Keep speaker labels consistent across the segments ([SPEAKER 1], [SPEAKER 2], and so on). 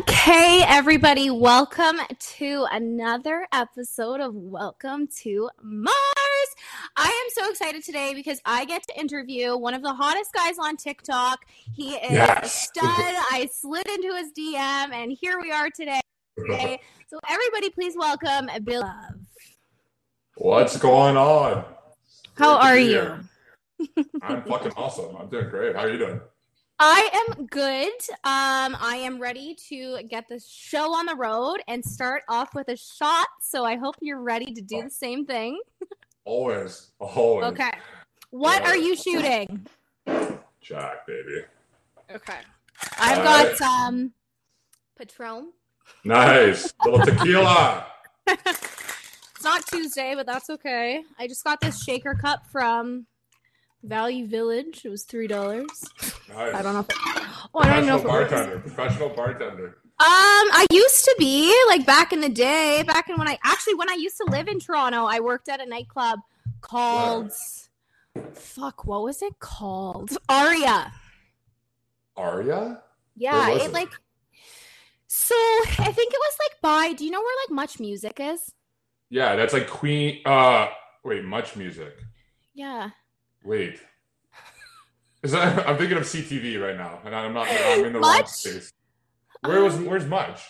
[SPEAKER 1] Okay, everybody, welcome to another episode of Welcome to Mars. I am so excited today because I get to interview one of the hottest guys on TikTok. He is
[SPEAKER 2] Yes.
[SPEAKER 1] a stud. I slid into his DM, and here we are today. Okay, So, everybody, please welcome Bill. Love.
[SPEAKER 2] What's going on?
[SPEAKER 1] How are you?
[SPEAKER 2] I'm fucking awesome. I'm doing great. How are you doing?
[SPEAKER 1] I am good. Um, I am ready to get the show on the road and start off with a shot. So I hope you're ready to do the same thing.
[SPEAKER 2] Always, always.
[SPEAKER 1] Okay. What are you shooting?
[SPEAKER 2] Jack, baby.
[SPEAKER 1] Okay. I've
[SPEAKER 2] All
[SPEAKER 1] got
[SPEAKER 2] right.
[SPEAKER 1] um Patron.
[SPEAKER 2] Nice. Little tequila.
[SPEAKER 1] It's not Tuesday, but that's okay. I just got this shaker cup from Value Village. It was three dollars.
[SPEAKER 2] Nice.
[SPEAKER 1] I don't know. If oh, I don't even know.
[SPEAKER 2] Professional
[SPEAKER 1] If it works.
[SPEAKER 2] bartender. Professional bartender.
[SPEAKER 1] Um, I used to be like back in the day, back in when I actually when I used to live in Toronto, I worked at a nightclub called fuck, what was it called? Aria.
[SPEAKER 2] Aria?
[SPEAKER 1] Yeah, it,
[SPEAKER 2] it?
[SPEAKER 1] like so I think it was like by do you know where like MuchMusic is?
[SPEAKER 2] Yeah, that's like Queen. Uh, wait, MuchMusic.
[SPEAKER 1] Yeah.
[SPEAKER 2] Wait. Is that? I'm thinking of CTV right now, and I'm not. I'm in the wrong space. Where was? Where's Much?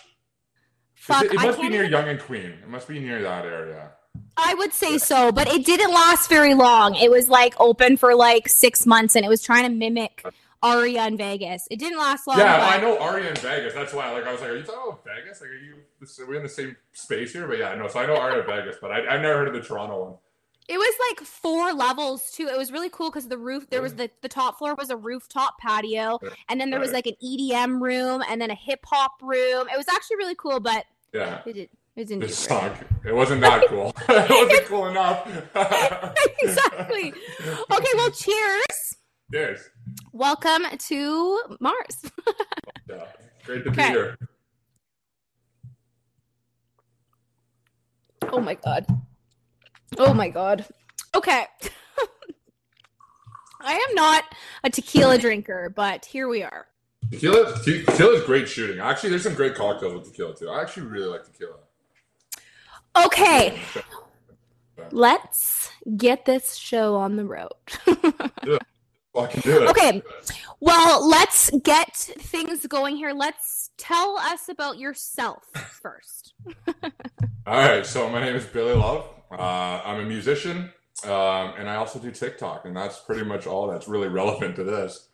[SPEAKER 1] Fuck,
[SPEAKER 2] it, it must be near Yonge and Queen. It must be near that area.
[SPEAKER 1] I would say so, but it didn't last very long. It was like open for like six months and it was trying to mimic Aria in Vegas. It didn't last long.
[SPEAKER 2] Yeah,
[SPEAKER 1] but-
[SPEAKER 2] I know Aria in Vegas. That's why, like, I was like, "Are you talking about Vegas? Like, are you? Are we in the same space here?" But yeah, no. So I know Aria Vegas, but I, I've never heard of the Toronto one.
[SPEAKER 1] It was like four levels too. It was really cool because the roof there was mm. the the top floor was a rooftop patio, and then there was like an EDM room and then a hip hop room. It was actually really cool, but
[SPEAKER 2] Yeah,
[SPEAKER 1] it did it didn't
[SPEAKER 2] it. It wasn't that cool. it wasn't cool enough.
[SPEAKER 1] exactly. Okay, well, cheers.
[SPEAKER 2] Cheers.
[SPEAKER 1] Welcome to Mars.
[SPEAKER 2] Yeah. Great to be here.
[SPEAKER 1] Oh my god. Oh my god. Okay. I am not a tequila drinker, but here we are.
[SPEAKER 2] Tequila, te- tequila is great shooting. Actually, there's some great cocktails with tequila too. I actually really like tequila.
[SPEAKER 1] Okay, let's get this show on the road.
[SPEAKER 2] Fucking do it.
[SPEAKER 1] okay, well, let's get things going here. Let's tell us about yourself first.
[SPEAKER 2] All right. So my name is Billy Love. Uh, I'm a musician, um, and I also do TikTok, and that's pretty much all that's really relevant to this.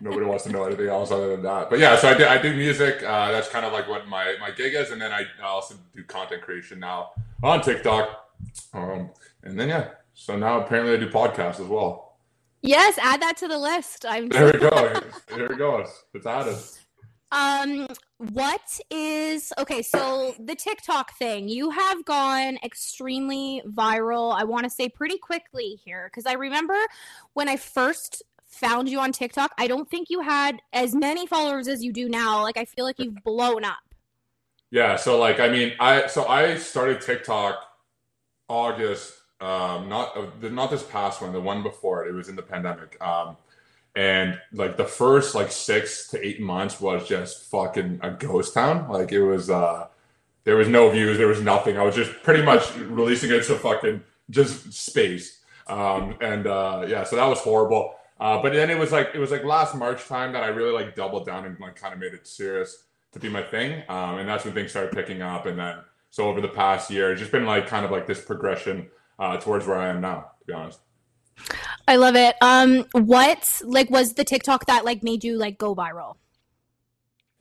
[SPEAKER 2] Nobody wants to know anything else other than that. But yeah, so I do, I do music. Uh, that's kind of like what my, my gig is, and then I also do content creation now on TikTok. Um, and then yeah, so now apparently I do podcasts as well.
[SPEAKER 1] Yes, add that to the list. I'm
[SPEAKER 2] There we go. Here we go. It's, it's added.
[SPEAKER 1] Um, what is okay? So the TikTok thing, you have gone extremely viral. I want to say pretty quickly here because I remember when I first found you on TikTok. I don't think you had as many followers as you do now. Like I feel like you've blown up.
[SPEAKER 2] Yeah, so like I mean, I so I started TikTok August, um, not uh, not this past one, the one before it. It was in the pandemic, um, and like the first like six to eight months was just fucking a ghost town. Like it was, uh, there was no views, there was nothing. I was just pretty much releasing it to fucking just space, um, and uh, yeah, so that was horrible. Uh, but then it was like it was like last March time that I really like doubled down and like kind of made it serious to be my thing. Um, and that's when things started picking up. And then, so over the past year, it's just been like kind of like this progression uh, towards where I am now. To be honest.
[SPEAKER 1] I love it. Um, what like was the TikTok that like made you like go viral?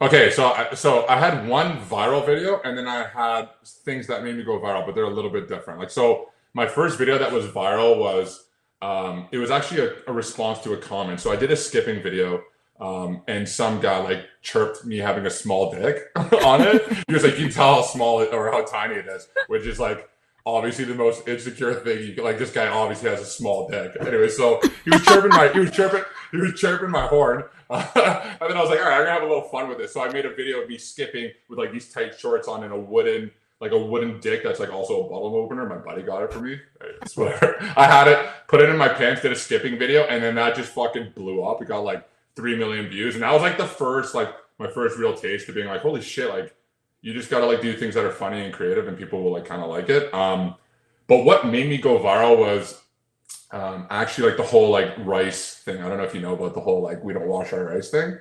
[SPEAKER 2] Okay, so I, so I had one viral video, and then I had things that made me go viral, but they're a little bit different. Like so, my first video that was viral was um, it was actually a, a response to a comment. So I did a skipping video. Um, and some guy like chirped me having a small dick on it. He was like, "You can tell how small it, or how tiny it is," which is like obviously the most insecure thing. You like this guy obviously has a small dick. Anyway, so he was chirping my he was chirping he was chirping my horn, uh, and then I was like, all right, I'm gonna have a little fun with this. So I made a video of me skipping with like these tight shorts on and a wooden like a wooden dick that's like also a bottle opener. My buddy got it for me. It's whatever. I had it, put it in my pants, did a skipping video, and then that just fucking blew up. It got like three million views, and that was like the first like my first real taste of being like, holy shit, like you just gotta like do things that are funny and creative, and people will like kind of like it. Um, but what made me go viral was um, actually like the whole like rice thing. I don't know if you know about the whole like we don't wash our rice thing.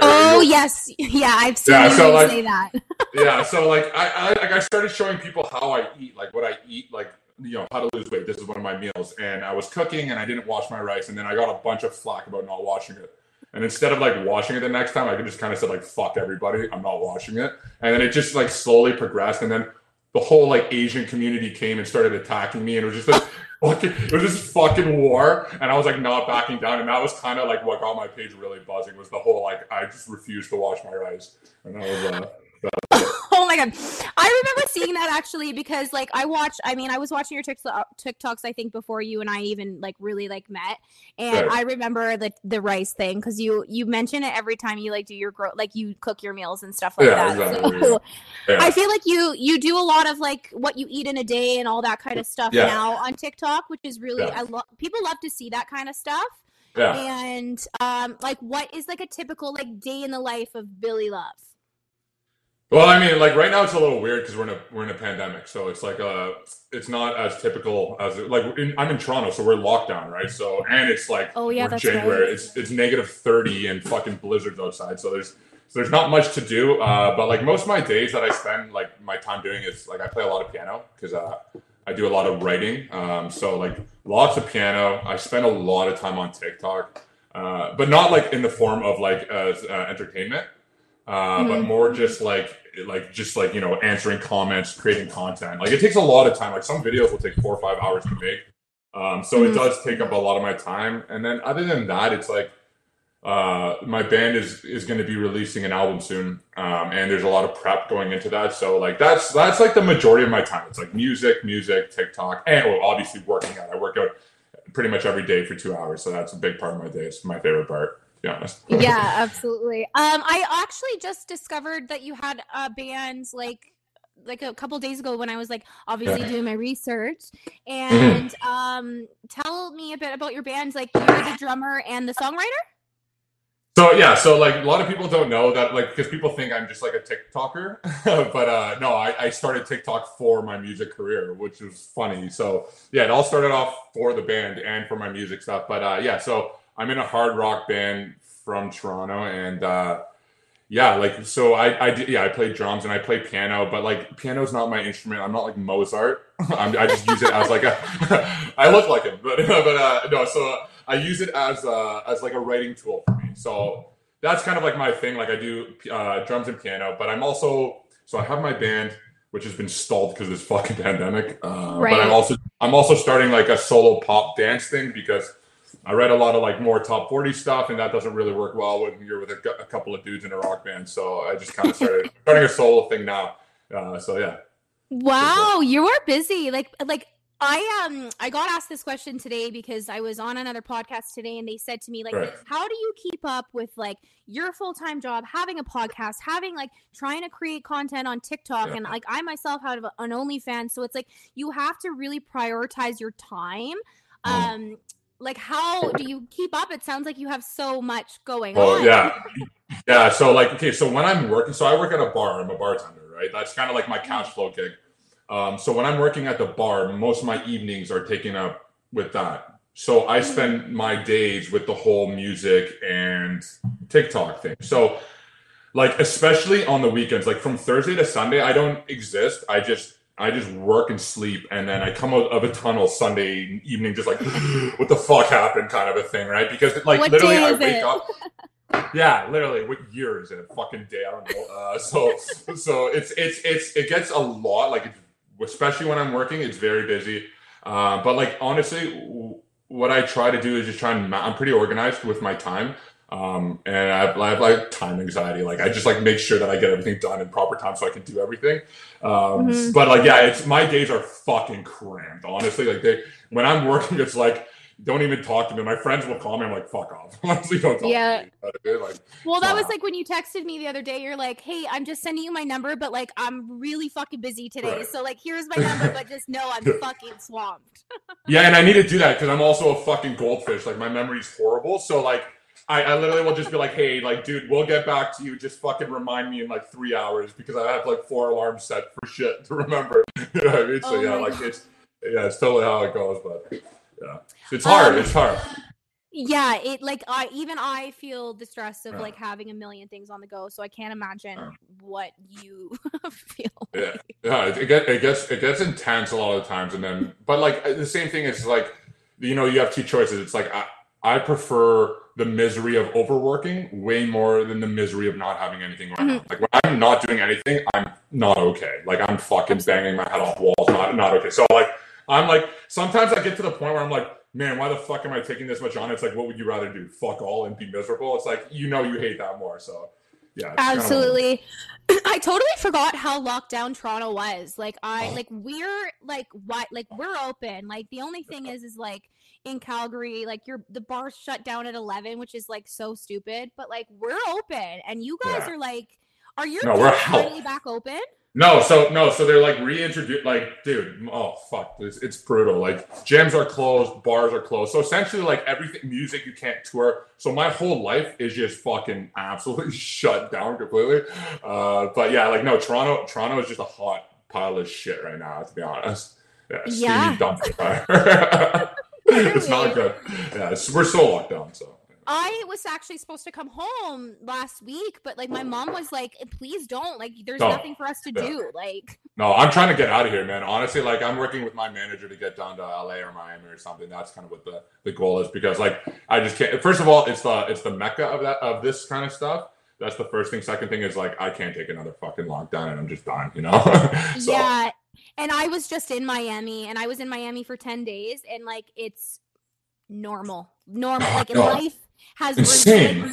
[SPEAKER 1] oh yes, yeah, I've seen yeah, so, like, say that.
[SPEAKER 2] yeah, so like I, I like I started showing people how I eat, like what I eat, like you know how to lose weight. This is one of my meals, and I was cooking and I didn't wash my rice, and then I got a bunch of flack about not washing it. And instead of like washing it the next time, I could just kind of say like "fuck everybody," I'm not washing it. And then it just like slowly progressed, and then the whole like Asian community came and started attacking me, and it was just like fucking, it was just fucking war, and I was like not backing down, and that was kind of like what got my page really buzzing was the whole like I just refused to wash my rice, and that was uh,
[SPEAKER 1] oh my god, I remember seeing that actually because like I watched. I mean, I was watching your TikToks I think before you and I even like really like met, and right. I remember the the rice thing because you you mention it every time you like do your grow like you cook your meals and stuff like yeah, that. Exactly. So, yeah. I feel like you you do a lot of like what you eat in a day and all that kind of stuff now on TikTok, which is really I love. People love to see that kind of stuff. Yeah. And um, like, what is like a typical like day in the life of Billy Love?
[SPEAKER 2] Well, I mean, like right now it's a little weird because we're in a we're in a pandemic, so it's like uh it's not as typical as like in, I'm in Toronto, so we're locked down, right? So and it's like
[SPEAKER 1] oh yeah, that's
[SPEAKER 2] January, right. it's it's negative thirty and fucking blizzards outside, so there's so there's not much to do. Uh, but like most of my days that I spend like my time doing is like I play a lot of piano because uh, I do a lot of writing. Um, so like lots of piano. I spend a lot of time on TikTok, uh, but not like in the form of like as uh, entertainment uh, mm-hmm. but more just like like just like you know answering comments, creating content. Like it takes a lot of time. Like some videos will take four or five hours to make. Um, so mm-hmm. it does take up a lot of my time. And then other than that, it's like uh, my band is is going to be releasing an album soon, um, and there's a lot of prep going into that. So like that's that's like the majority of my time. It's like music, music, TikTok, and well, obviously working out. I work out pretty much every day for two hours, so that's a big part of my day. It's my favorite part be honest.
[SPEAKER 1] yeah, absolutely. Um, I actually just discovered that you had a band like like a couple days ago when I was like obviously yeah. doing my research. Mm-hmm. And mm-hmm. um, tell me a bit about your band. Like you're the drummer and the songwriter.
[SPEAKER 2] So yeah, so like a lot of people don't know that like because people think I'm just like a TikToker, but uh, no, I, I started TikTok for my music career, which was funny. So yeah, it all started off for the band and for my music stuff. But uh, yeah, so I'm in a hard rock band from Toronto, and uh, yeah, like so I I did, yeah I play drums and I play piano, but like piano's not my instrument. I'm not like Mozart. i just use it as like a I look like him, but but uh, no. So I use it as uh, as like a writing tool for me. So that's kind of like my thing. Like I do uh, drums and piano, but I'm also so I have my band which has been stalled because of this fucking pandemic. Uh, right. But I'm also I'm also starting like a solo pop dance thing because I read a lot of like more top 40 stuff, and that doesn't really work well when you're with a, a couple of dudes in a rock band. So I just kind of started starting a solo thing now. Uh, so yeah.
[SPEAKER 1] Wow, you are busy. Like like I um I got asked this question today because I was on another podcast today and they said to me like right. how do you keep up with like your full-time job, having a podcast, having like trying to create content on TikTok yeah. and like I myself have an OnlyFans so it's like you have to really prioritize your time. Mm. Um like how do you keep up? It sounds like you have so much going on.
[SPEAKER 2] yeah. Yeah so like okay so when i'm working so i work at a bar i'm a bartender right? That's kind of like my cash flow gig. Um, so when i'm working at the bar most of my evenings are taken up with that. So i mm-hmm. spend my days with the whole music and tiktok thing. So like especially on the weekends like from thursday to sunday i don't exist. I just I just work and sleep, and then I come out of a tunnel Sunday evening, just like, what the fuck happened, kind of a thing, right? Because like
[SPEAKER 1] What
[SPEAKER 2] literally, I wake
[SPEAKER 1] it?
[SPEAKER 2] up. Yeah, literally, what year is it? A fucking day? I don't know. Uh, so, so it's it's it's it gets a lot. Like, it's, especially when I'm working, it's very busy. Uh, but like honestly, what I try to do is just try and I'm pretty organized with my time. Um, and I have, I have like time anxiety. Like I just like make sure that I get everything done in proper time so I can do everything. Um,
[SPEAKER 1] Mhm.
[SPEAKER 2] but like, yeah, it's my days are fucking crammed. Honestly, like they, when I'm working, it's like, don't even talk to me. My friends will call me. I'm like, fuck off. Honestly, don't talk
[SPEAKER 1] Yeah.
[SPEAKER 2] to me. You know what I mean? Like,
[SPEAKER 1] Well, that was like when you texted me the other day. You're like, "Hey, I'm just sending you my number, but like I'm really fucking busy today.
[SPEAKER 2] Right.
[SPEAKER 1] So like, here's my number, but just know I'm fucking swamped."
[SPEAKER 2] Yeah, and I need to do that because I'm also a fucking goldfish. Like my memory's horrible. So like I, I literally will just be like, hey, like, dude, we'll get back to you. Just fucking remind me in like three hours because I have like four alarms set for shit to remember. you know what I mean? So
[SPEAKER 1] Oh
[SPEAKER 2] yeah, like
[SPEAKER 1] God.
[SPEAKER 2] it's yeah, it's totally how it goes, but yeah. It's hard.
[SPEAKER 1] Um,
[SPEAKER 2] it's hard.
[SPEAKER 1] Yeah, it like I even I feel the stress of
[SPEAKER 2] Yeah.
[SPEAKER 1] like having a million things on the go. So I can't imagine
[SPEAKER 2] Yeah.
[SPEAKER 1] what you feel.
[SPEAKER 2] Yeah.
[SPEAKER 1] like.
[SPEAKER 2] Yeah, it, it, get, it gets it gets intense a lot of times, and then but like the same thing is like you know you have two choices. It's like I I prefer the misery of overworking way more than the misery of not having anything going on. Mm-hmm. Like when I'm not doing anything, I'm not okay. Like I'm fucking banging my head off walls, not not okay. So like I'm like sometimes I get to the point where I'm like, man, why the fuck am I taking this much on? It's like, what would you rather do? Fuck all and be miserable? It's like you know you hate that more. So yeah, it's kinda one of those-
[SPEAKER 1] Absolutely. I totally forgot how locked down Toronto was. Like I uh-huh. like we're like what like we're open. Like the only thing is is like in Calgary, like your the bars shut down at eleven, which is like so stupid. But like we're open and you guys
[SPEAKER 2] Yeah.
[SPEAKER 1] are like are your
[SPEAKER 2] No, we're
[SPEAKER 1] finally back open?
[SPEAKER 2] No, so no, so they're like reintroduce, like, dude, oh fuck, it's, it's brutal. Like, gyms are closed, bars are closed. So essentially, like everything, music you can't tour. So my whole life is just fucking absolutely shut down completely. Uh, but yeah, like no, Toronto, Toronto is just a hot pile of shit right now. To be honest, yeah,
[SPEAKER 1] Yeah.
[SPEAKER 2] it's not good. Yeah, it's, we're so locked down. So
[SPEAKER 1] I was actually supposed to come home last week, but like my mom was like, please don't. Like there's
[SPEAKER 2] Don't.
[SPEAKER 1] nothing for us to
[SPEAKER 2] Yeah.
[SPEAKER 1] do. Like
[SPEAKER 2] No, I'm trying to get out of here, man. Honestly, like I'm working with my manager to get down to LA or Miami or something. That's kind of what the, the goal is because like I just can't first of all, it's the it's the mecca of that of this kind of stuff. That's the first thing. Second thing is like I can't take another fucking lockdown and I'm just done, you know? so
[SPEAKER 1] Yeah. And I was just in Miami and I was in Miami for 10 days and like it's normal. Normal. Like
[SPEAKER 2] No.
[SPEAKER 1] life has
[SPEAKER 2] Insane.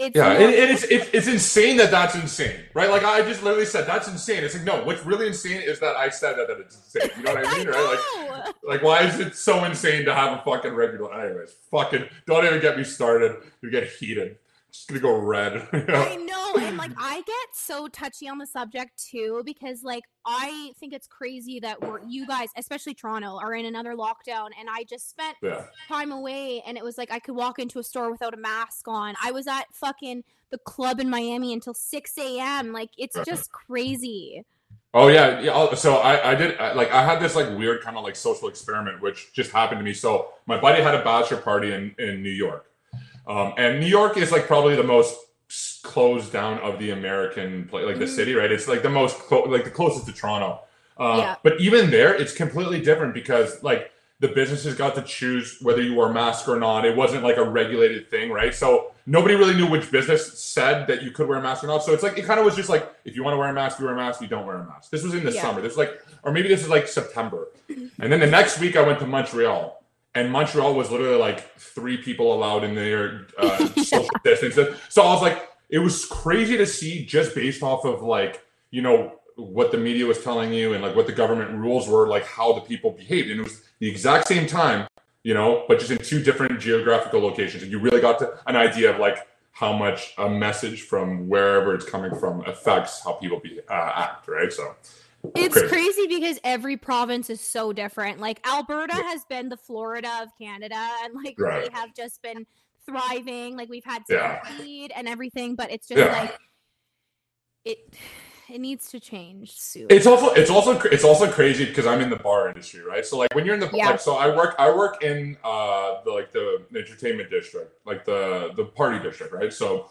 [SPEAKER 1] It's
[SPEAKER 2] yeah,
[SPEAKER 1] normal.
[SPEAKER 2] and, and it's, it's it's insane that that's insane, right? Like I just literally said that's insane. It's like no, what's really insane is that I said that that it's insane. You know what I mean, right? Like. Like, why is it so insane to have a fucking regular? Anyways, fucking, don't even get me started. You get heated. Just gonna go red.
[SPEAKER 1] I know, and like I get so touchy on the subject too because like I think it's crazy that we're you guys, especially Toronto, are in another lockdown, and I just spent
[SPEAKER 2] Yeah.
[SPEAKER 1] time away, and it was like I could walk into a store without a mask on. I was at fucking the club in Miami until six a.m. Like it's just crazy.
[SPEAKER 2] Oh yeah, yeah. Oh, so I, I did I- like I had this like weird kind of like social experiment which just happened to me. So my buddy had a bachelor party in in New York, um, and New York is like probably the most closed down of the American play, like the
[SPEAKER 1] Mhm.
[SPEAKER 2] city, right? It's like the most clo- like the closest to Toronto. Uh,
[SPEAKER 1] Yeah.
[SPEAKER 2] But even there, it's completely different because like the businesses got to choose whether you wore a mask or not. It wasn't like a regulated thing, right? So nobody really knew which business said that you could wear a mask or not. So it's like it kind of was just like if you want to wear a mask, you wear a mask. You don't wear a mask. This was in the
[SPEAKER 1] Yeah.
[SPEAKER 2] summer. This was like, or maybe this is like September. And then the next week, I went to Montreal, and Montreal was literally like three people allowed in there, uh, social distance. So I was like, it was crazy to see just based off of like you know what the media was telling you and like what the government rules were, like how the people behaved, and it was the exact same time, you know, but just in two different geographical locations, and you really got to an idea of like how much a message from wherever it's coming from affects how people be uh, act, right? So
[SPEAKER 1] It's
[SPEAKER 2] Crazy.
[SPEAKER 1] crazy because every province is so different. Like Alberta has been the Florida of Canada, and like we have just been thriving. Like we've had
[SPEAKER 2] Yeah.
[SPEAKER 1] speed and everything, but it's just
[SPEAKER 2] Yeah.
[SPEAKER 1] like it. It needs to change soon.
[SPEAKER 2] It's also it's also it's also crazy because I'm in the bar industry, right? So like when you're in the
[SPEAKER 1] Yeah.
[SPEAKER 2] like so I work I work in uh the like the entertainment district, like the the party district, right? So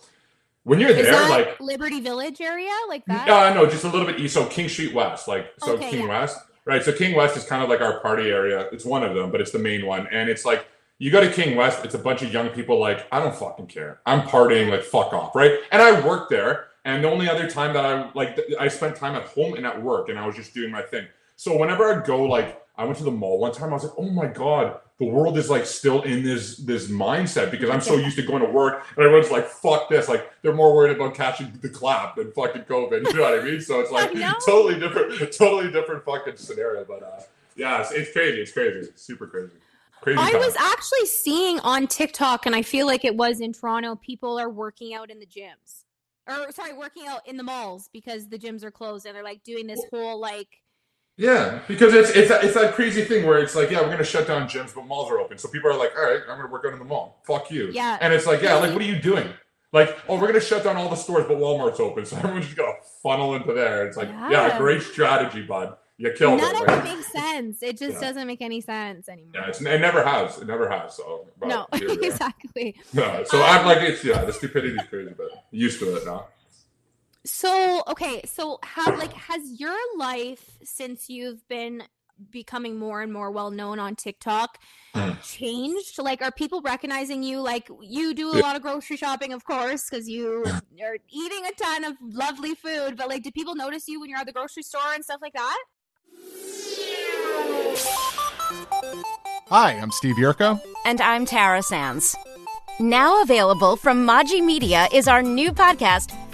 [SPEAKER 2] when you're
[SPEAKER 1] Is
[SPEAKER 2] there,
[SPEAKER 1] that
[SPEAKER 2] like
[SPEAKER 1] Liberty Village area, like that?
[SPEAKER 2] uh, no, just a little bit east. So King Street West, like so
[SPEAKER 1] Okay,
[SPEAKER 2] King
[SPEAKER 1] yeah.
[SPEAKER 2] West, right? So King West is kind of like our party area. It's one of them, but it's the main one, and it's like you go to King West, it's a bunch of young people. Like I don't fucking care. I'm partying. Like fuck off, right? And I work there, and the only other time that I like I spent time at home and at work, and I was just doing my thing. So whenever I go, like I went to the mall one time, I was like, oh my god, the world is like still in this this mindset because I'm so used to going to work, and everyone's like, fuck this, like they're more worried about catching the clap than fucking COVID. You know what I mean? So it's like totally different, totally different fucking scenario. But uh, yeah, it's, it's crazy. It's crazy. It's super crazy. Crazy.
[SPEAKER 1] I
[SPEAKER 2] time.
[SPEAKER 1] was actually seeing on TikTok, and I feel like it was in Toronto, people are working out in the gyms. Or sorry, working out in the malls because the gyms are closed and they're like doing this whole like
[SPEAKER 2] Yeah, because it's it's that, it's that crazy thing where it's like, yeah, we're gonna shut down gyms, but malls are open. So people are like, all right, I'm gonna work out in the mall. Fuck you.
[SPEAKER 1] Yeah.
[SPEAKER 2] And it's like, yeah, like what are you doing? Like, oh, we're gonna shut down all the stores, but Walmart's open, so everyone's just gonna funnel into there. It's like, yeah,
[SPEAKER 1] Yeah.
[SPEAKER 2] great strategy, bud. You killed
[SPEAKER 1] none
[SPEAKER 2] it.
[SPEAKER 1] of
[SPEAKER 2] Like,
[SPEAKER 1] it makes sense. It just
[SPEAKER 2] Yeah.
[SPEAKER 1] doesn't make any sense anymore.
[SPEAKER 2] yeah, it's, it never has. It never has. So
[SPEAKER 1] no,
[SPEAKER 2] here we are.
[SPEAKER 1] exactly.
[SPEAKER 2] No, so I'm um, like, it's yeah, the stupidity's crazy, but used to it now.
[SPEAKER 1] So okay, so how like has your life since you've been becoming more and more well known on TikTok
[SPEAKER 2] Mm.
[SPEAKER 1] changed? Like, are people recognizing you? Like, you do a lot of grocery shopping, of course, because you are eating a ton of lovely food. But like, do people notice you when you're at the grocery store and stuff like that?
[SPEAKER 3] Hi, I'm Steve Yurko.
[SPEAKER 4] And I'm Tara Sands. Now available from Maji Media is our new podcast,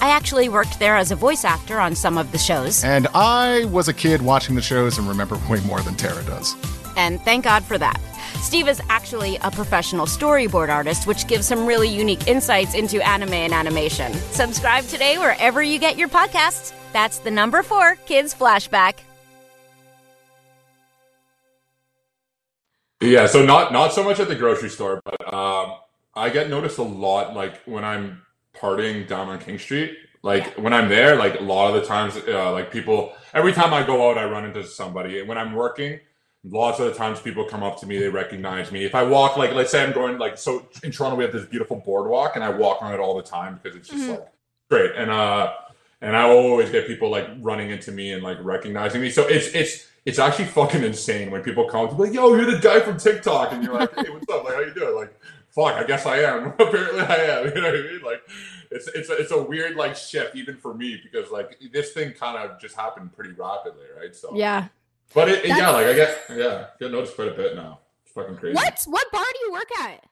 [SPEAKER 4] I actually worked there as a voice actor on some of the shows,
[SPEAKER 3] And I was a kid watching the shows and remember way more than Tara does.
[SPEAKER 4] and thank God for that. Steve is actually a professional storyboard artist, which gives some really unique insights into anime and animation. Subscribe today wherever you get your podcasts. That's the number four Kids Flashback.
[SPEAKER 2] Yeah, so not not so much at the grocery store, but um, I get noticed a lot like when I'm partying down on King Street. Like when I'm there, like a lot of the times, uh, like people. Every time I go out, I run into somebody. And when I'm working, lots of the times people come up to me, they recognize me. If I walk, like let's say I'm going, like so in Toronto, we have this beautiful boardwalk, and I walk on it all the time because it's just
[SPEAKER 1] Mhm.
[SPEAKER 2] like great. And uh, and I always get people like running into me and like recognizing me. So it's it's it's actually fucking insane when people come to me like, "Yo, you're the guy from TikTok," and you're like, "Hey, what's up? Like, how you doing?" Like, fuck, I guess I am. Apparently, I am. You know what I mean? Like, it's it's a, it's a weird like shift even for me because like this thing kind of just happened pretty rapidly, right? So
[SPEAKER 1] Yeah.
[SPEAKER 2] but it, it- yeah, like I get yeah get noticed quite a bit now. It's fucking crazy.
[SPEAKER 1] What what bar do you work at?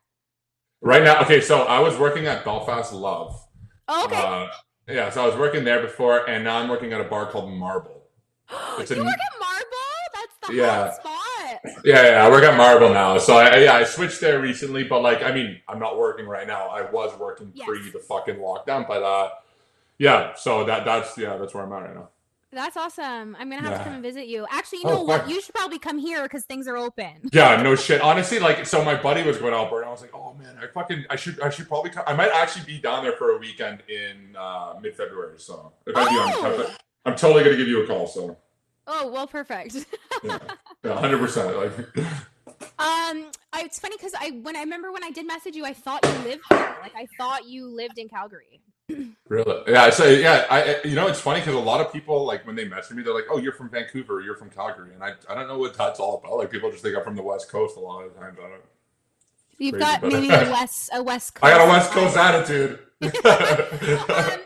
[SPEAKER 2] Right now, okay, so I was working at Belfast Love.
[SPEAKER 1] Oh, okay.
[SPEAKER 2] Uh, yeah, so I was working there before, and now I'm working at a bar called Marble.
[SPEAKER 1] you
[SPEAKER 2] a-
[SPEAKER 1] work at Marble? That's the
[SPEAKER 2] Yeah.
[SPEAKER 1] hot spot.
[SPEAKER 2] Yeah, yeah, I work at Marvel now. So I, yeah, I switched there recently, but like, I mean, I'm not working right now. I was working
[SPEAKER 1] Yes.
[SPEAKER 2] pre the fucking lockdown, but uh, yeah. So that that's yeah, that's where I'm at right now.
[SPEAKER 1] That's awesome. I'm gonna have
[SPEAKER 2] Yeah.
[SPEAKER 1] to come and visit you. Actually, you
[SPEAKER 2] Oh,
[SPEAKER 1] know what?
[SPEAKER 2] fuck.
[SPEAKER 1] You should probably come here because things are open.
[SPEAKER 2] Yeah, no shit. Honestly, like, so my buddy was going to Alberta. And I was like, oh man, I fucking, I should, I should probably come. I might actually be down there for a weekend in uh, mid February. So if I do, I'm,
[SPEAKER 1] Oh!
[SPEAKER 2] I'm totally gonna give you a call. So
[SPEAKER 1] Oh well, perfect.
[SPEAKER 2] yeah, hundred percent. Like,
[SPEAKER 1] Um, I, it's funny because I when I remember when I did message you, I thought you lived here. Like I thought you lived in Calgary.
[SPEAKER 2] really? Yeah. So yeah, I, you know, it's funny because a lot of people like when they message me, they're like, oh, you're from Vancouver, you're from Calgary, and I, I don't know what that's all about. Like people just think I'm from the West Coast a lot of the times. I don't.
[SPEAKER 1] You've
[SPEAKER 2] Crazy,
[SPEAKER 1] got maybe a west a west. Coast
[SPEAKER 2] I got a West Coast attitude.
[SPEAKER 1] um,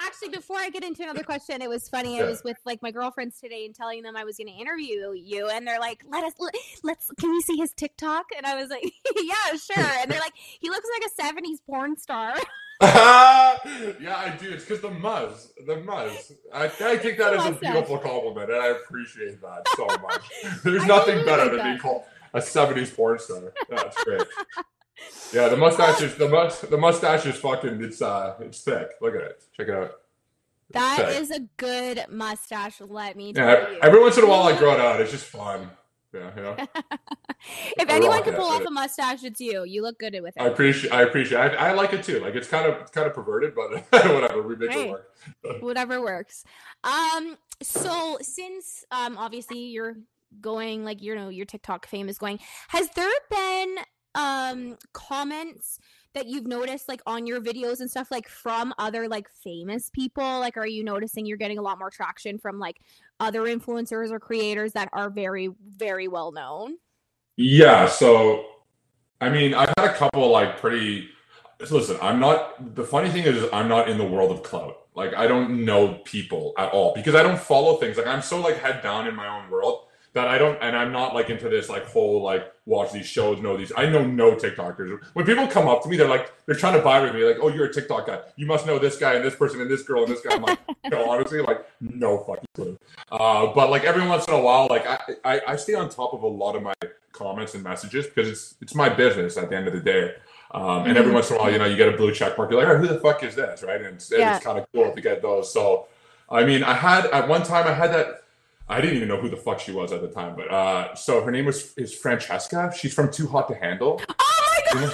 [SPEAKER 1] actually, before I get into another question, it was funny. I was with like my girlfriends today and telling them I was going to interview you, and they're like, "Let us, let, let's, can we see his TikTok?" And I was like, "Yeah, sure." And they're like, "He looks like a '70s porn star."
[SPEAKER 2] yeah, I do. It's because the muzz, the muzz. I, I take that as a beautiful compliment, and I appreciate that so much. There's
[SPEAKER 1] I
[SPEAKER 2] nothing
[SPEAKER 1] really
[SPEAKER 2] better
[SPEAKER 1] like
[SPEAKER 2] than
[SPEAKER 1] that.
[SPEAKER 2] being called a '70s porn star. That's great. Yeah, the mustache is the must. The mustache is fucking. It's uh, it's thick. Look at it. Check it out.
[SPEAKER 1] That
[SPEAKER 2] Check.
[SPEAKER 1] is a good mustache. Let me
[SPEAKER 2] Yeah,
[SPEAKER 1] you.
[SPEAKER 2] every once in a while I grow it out. It's just fun. Yeah, you know.
[SPEAKER 1] if
[SPEAKER 2] I
[SPEAKER 1] anyone can pull off
[SPEAKER 2] It-
[SPEAKER 1] a mustache, it's you. You look good with it.
[SPEAKER 2] I appreciate. I appreciate. I, I like it too. Like it's kind of it's kind of perverted, but whatever. We make
[SPEAKER 1] Hey.
[SPEAKER 2] it work.
[SPEAKER 1] whatever works um so since um obviously you're going like you know your tiktok fame is going has there been um comments that you've noticed like on your videos and stuff like from other like famous people like are you noticing you're getting a lot more traction from like other influencers or creators that are very very well known
[SPEAKER 2] Yeah. So, I mean, I've had a couple like pretty. Listen, I'm not. The funny thing is, I'm not in the world of clout. Like, I don't know people at all because I don't follow things. Like, I'm so like head down in my own world that I don't, and I'm not like into this like whole like watch these shows, know these. I know no TikTokers. When people come up to me, they're like, they're trying to buy with me. Like, oh, you're a TikTok guy. You must know this guy and this person and this girl and this guy. I'm like, no, honestly, like, no fucking clue. Uh, but like every once in a while, like I, I, I stay on top of a lot of my comments and messages because it's it's my business at the end of the day. Um, and every
[SPEAKER 1] Mhm.
[SPEAKER 2] once in a while, you know, you get a blue check mark. You're like, oh, who the fuck is this, right? And it's,
[SPEAKER 1] Yeah.
[SPEAKER 2] it's kind of cool to get those. So, I mean, I had at one time I had that. I didn't even know who the fuck she was at the time, but uh, so her name was is Francesca. She's from Too Hot to Handle.
[SPEAKER 1] oh my
[SPEAKER 2] You know,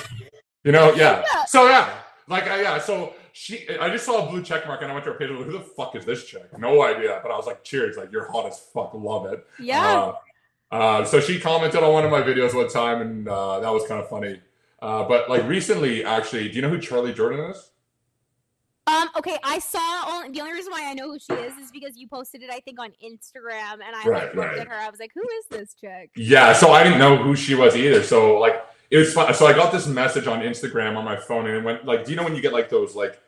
[SPEAKER 2] you know yeah.
[SPEAKER 1] Yeah.
[SPEAKER 2] So yeah, like uh, yeah. So she, I just saw a blue check mark and I went to her page. Like, who the fuck is this chick? No idea. But I was like, cheers, like you're hot as fuck. Love it.
[SPEAKER 1] yeah
[SPEAKER 2] Uh, uh, so she commented on one of my videos one time, and uh, that was kind of funny. Uh, but like recently, actually, do you know who Charly Jordan is?
[SPEAKER 1] Um. Okay. I saw. Only, the only reason why I know who she is is because you posted it. I think on Instagram, and I
[SPEAKER 2] Right,
[SPEAKER 1] like looked
[SPEAKER 2] right.
[SPEAKER 1] at her. I was like, "Who is this chick?"
[SPEAKER 2] Yeah. So I didn't know who she was either. So like it was fun. So I got this message on Instagram on my phone, and it went like, do you know when you get like those like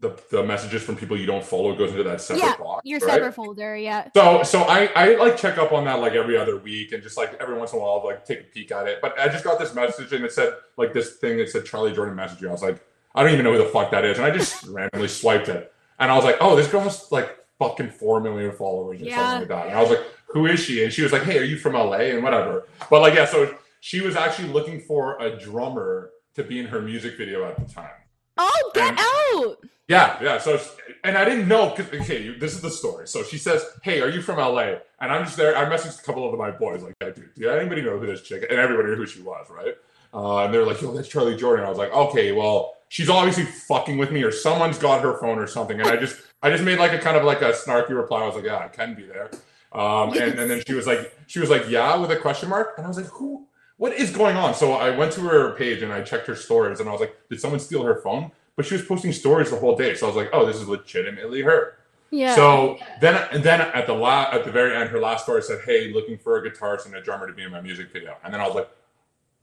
[SPEAKER 2] the the messages from people you don't follow goes into that separate
[SPEAKER 1] Yeah,
[SPEAKER 2] box?
[SPEAKER 1] Your
[SPEAKER 2] right?
[SPEAKER 1] separate folder. Yeah.
[SPEAKER 2] So, so I, I like check up on that like every other week and just like every once in a while, I'll, like take a peek at it. But I just got this message and it said like this thing that said Charly Jordan message you. I was like, I don't even know who the fuck that is, and I just randomly swiped it, and I was like, oh, this girl has like fucking four million followers or
[SPEAKER 1] Yeah.
[SPEAKER 2] something like that. And I was like, who is she? And she was like, hey, are you from LA and whatever. But like, yeah, so she was actually looking for a drummer to be in her music video at the time.
[SPEAKER 1] Oh, get
[SPEAKER 2] And-
[SPEAKER 1] out!
[SPEAKER 2] Yeah, yeah. So, and I didn't know because okay, you- this is the story. So she says, "Hey, are you from LA?" And I'm just there. I messaged a couple of my boys, like, "Hey, dude, do anybody know who this chick?" And everybody knew who she was, right? Uh, and they're like, "Yo, that's Charly Jordan." I was like, "Okay, well, she's obviously fucking with me, or someone's got her phone or something." And I just, I just made like a kind of like a snarky reply. I was like, "Yeah, I can be there." Um, and, and then she was like, she was like, "Yeah," with a question mark, and I was like, "Who?" What is going on? So I went to her page and I checked her stories, and I was like, "Did someone steal her phone?" But she was posting stories the whole day, so I was like, "Oh, this is legitimately her."
[SPEAKER 1] Yeah.
[SPEAKER 2] So then, and then at the la- at the very end, her last story said, "Hey, looking for a guitarist and a drummer to be in my music video." And then I was like,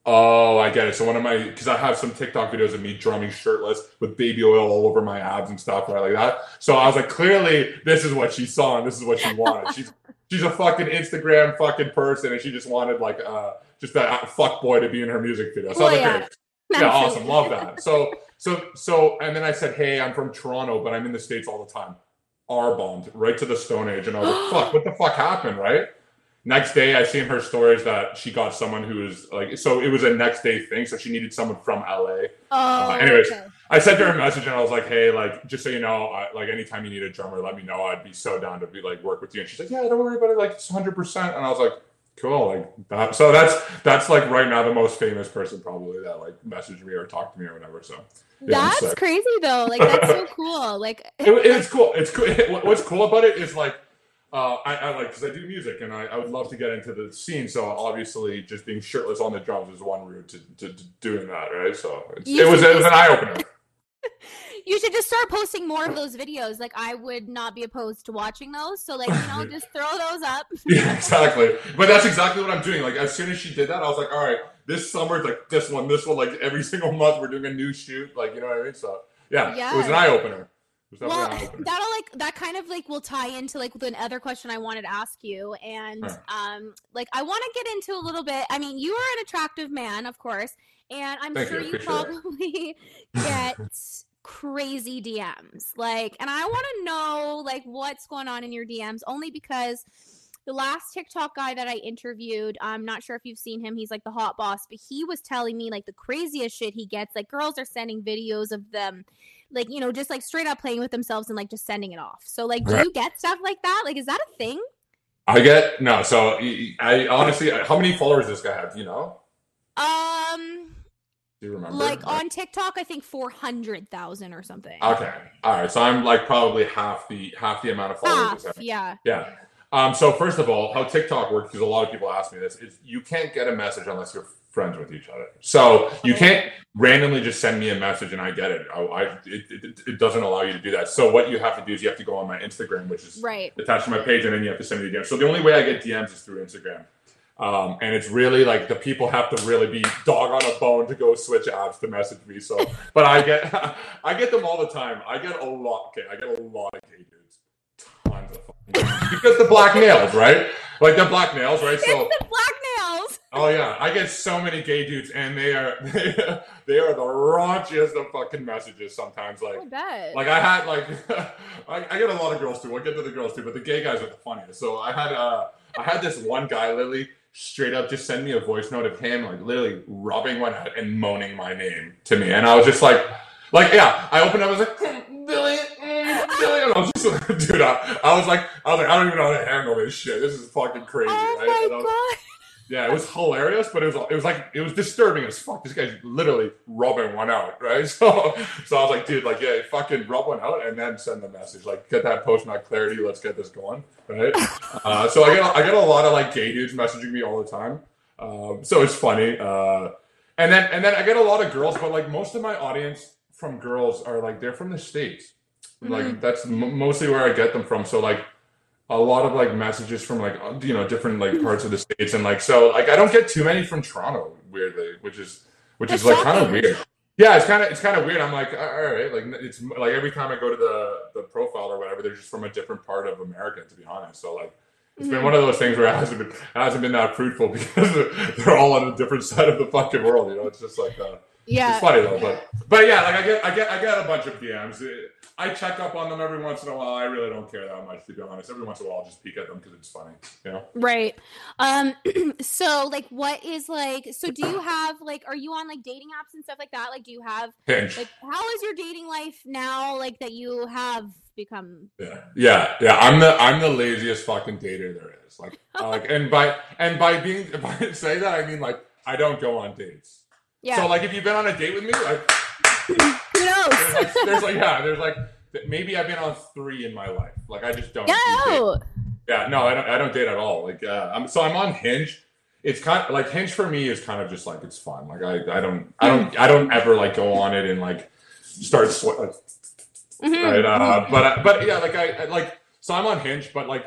[SPEAKER 2] "Oh, I get it." So one of my because I have some TikTok videos of me drumming shirtless with baby oil all over my abs and stuff, right like that. So I was like, clearly, this is what she saw and this is what she wanted. She's she's a fucking Instagram fucking person, and she just wanted like uh just that fuck boy to be in her music video. So I was
[SPEAKER 1] Well,
[SPEAKER 2] like,
[SPEAKER 1] yeah.
[SPEAKER 2] "Great." yeah, awesome, love that. So, so, so, and then I said, hey, I'm from Toronto, but I'm in the states all the time. R bombed right to the Stone Age, and I was like, fuck, what the fuck happened, right? Next day, I seen her stories that she got someone who was like, so it was a next day thing, so she needed someone from LA.
[SPEAKER 1] Uh, oh,
[SPEAKER 2] anyways,
[SPEAKER 1] okay.
[SPEAKER 2] I sent her a message, and I was like, hey, like, just so you know, I, like, anytime you need a drummer, let me know. I'd be so down to be like work with you. And she's like, yeah, don't worry about it, like, it's 100. percent And I was like, cool, like that. So that's that's like right now the most famous person probably that like messaged me or talked to me or whatever. So yeah,
[SPEAKER 1] That's crazy though. Like that's so cool. Like
[SPEAKER 2] It- it's cool. It's cool. What's cool about it is like, uh, I, I like because I do music and I, I would love to get into the scene. So obviously, just being shirtless on the drums is one route to, to, to doing that, right? So it's, it was it was an eye opener.
[SPEAKER 1] you should just start posting more of those videos. Like I would not be opposed to watching those. So like you know, just throw those up.
[SPEAKER 2] Yeah, exactly. But that's exactly what I'm doing. Like as soon as she did that, I was like, all right, this summer it's like this one, this one, like every single month we're doing a new shoot. Like you know what I mean? So yeah, it was an eye opener.
[SPEAKER 1] Well,
[SPEAKER 2] definitely an eye opener.
[SPEAKER 1] that'll like that kind of like will tie into like the other question I wanted to ask you, and
[SPEAKER 2] Right.
[SPEAKER 1] um, like I want to get into a little bit. I mean, you are an attractive man, of course, and I'm
[SPEAKER 2] Thank
[SPEAKER 1] sure you,
[SPEAKER 2] that.
[SPEAKER 1] probably get crazy DMs. Like, and I want to know like what's going on in your DMs, only because the last TikTok guy that I interviewed, I'm not sure if you've seen him. He's like the hot boss, but he was telling me like the craziest shit he gets. Like girls are sending videos of them, like you know, just like straight up playing with themselves and like just sending it off. So like, do
[SPEAKER 2] Right.
[SPEAKER 1] you get stuff like that? Like, is that a thing?
[SPEAKER 2] I get no. So I honestly, how many followers does this guy have? Do you know?
[SPEAKER 1] Um,
[SPEAKER 2] Do you remember?
[SPEAKER 1] like on TikTok, I think four hundred thousand or something.
[SPEAKER 2] Okay. All right. So I'm like probably half the half the amount of followers.
[SPEAKER 1] Half, yeah.
[SPEAKER 2] Yeah. Um, so first of all, how TikTok works, because a lot of people ask me this, is you can't get a message unless you're friends with each other. So you can't randomly just send me a message and I get it. I, I it, it, it doesn't allow you to do that. So what you have to do is you have to go on my Instagram, which is
[SPEAKER 1] Right.
[SPEAKER 2] attached to my page, and then you have to send me the DM. So the only way I get DMs is through Instagram. Um, and it's really like the people have to really be dog on a bone to go switch apps to message me. So, but I get, I get them all the time. I get a lot. Okay, I get a lot of gay because the black nails, right? Like the black nails, right? So,
[SPEAKER 1] the black nails.
[SPEAKER 2] oh yeah, I get so many gay dudes, and they are they, are the raunchiest of fucking messages. Sometimes, like
[SPEAKER 1] I
[SPEAKER 2] like I had like I, I get a lot of girls too. We'll get to the girls too, but the gay guys are the funniest. So I had uh I had this one guy literally straight up just send me a voice note of him like literally rubbing one out and moaning my name to me, and I was just like. Like yeah, I opened up. I was like, "Mm, Billy, I was just dude, I, I was like, I was like, I don't even know how to handle this shit. This is fucking crazy,
[SPEAKER 1] oh
[SPEAKER 2] right?
[SPEAKER 1] my
[SPEAKER 2] was-
[SPEAKER 1] god.
[SPEAKER 2] yeah, it was hilarious, but it was it was like it was disturbing as fuck. This guy's literally rubbing one out, right? So so I was like, dude, like yeah, fucking rub one out and then send the message. Like get that post not clarity, let's get this going, right? uh, so I get I get a lot of like gay dudes messaging me all the time. Um, so it's funny. Uh, and then and then I get a lot of girls, but like most of my audience from girls are like they're from the states. Like that's m- mostly where I get them from. So like a lot of like messages from like uh, you know different like parts of the states and like so like I don't get too many from Toronto weirdly, which is which
[SPEAKER 1] That's
[SPEAKER 2] is like kind of weird. Yeah, it's kind of it's kind of weird. I'm like, all right, like it's like every time I go to the the profile or whatever, they're just from a different part of America, to be honest. So like, it's been one of those things where it hasn't been it hasn't been that fruitful because they're all on a different side of the fucking world. You know, it's just like uh,
[SPEAKER 1] Yeah.
[SPEAKER 2] it's funny though, but but yeah, like I get I get I get a bunch of DMs. I check up on them every once in a while. I really don't care that much to be honest. Every once in a while, I'll just peek at them because it's funny. You know.
[SPEAKER 1] Right. Um so like what is like so do you have like are you on like dating apps and stuff like that? Like do you have
[SPEAKER 2] Hinge.
[SPEAKER 1] like how is your dating life now like that you have become
[SPEAKER 2] Yeah, yeah, yeah. I'm the I'm the laziest fucking dater there is. Like, like, and by and by being by say that I mean like I don't go on dates.
[SPEAKER 1] Yeah.
[SPEAKER 2] So like, if you've been on a date with me, like,
[SPEAKER 1] who
[SPEAKER 2] there's
[SPEAKER 1] knows?
[SPEAKER 2] like, there's like yeah, there's like maybe I've been on three in my life. Like, I just don't. do
[SPEAKER 1] no.
[SPEAKER 2] Yeah, no, I don't. I don't date at all. Like, uh, I'm so I'm on Hinge. It's kind of like Hinge for me is kind of just like it's fun. Like I, I don't, I don't, I don't ever like go on it and like start sweat. Like,
[SPEAKER 1] Mhm.
[SPEAKER 2] right? Uh, but but yeah, like I, I like so I'm on Hinge, but like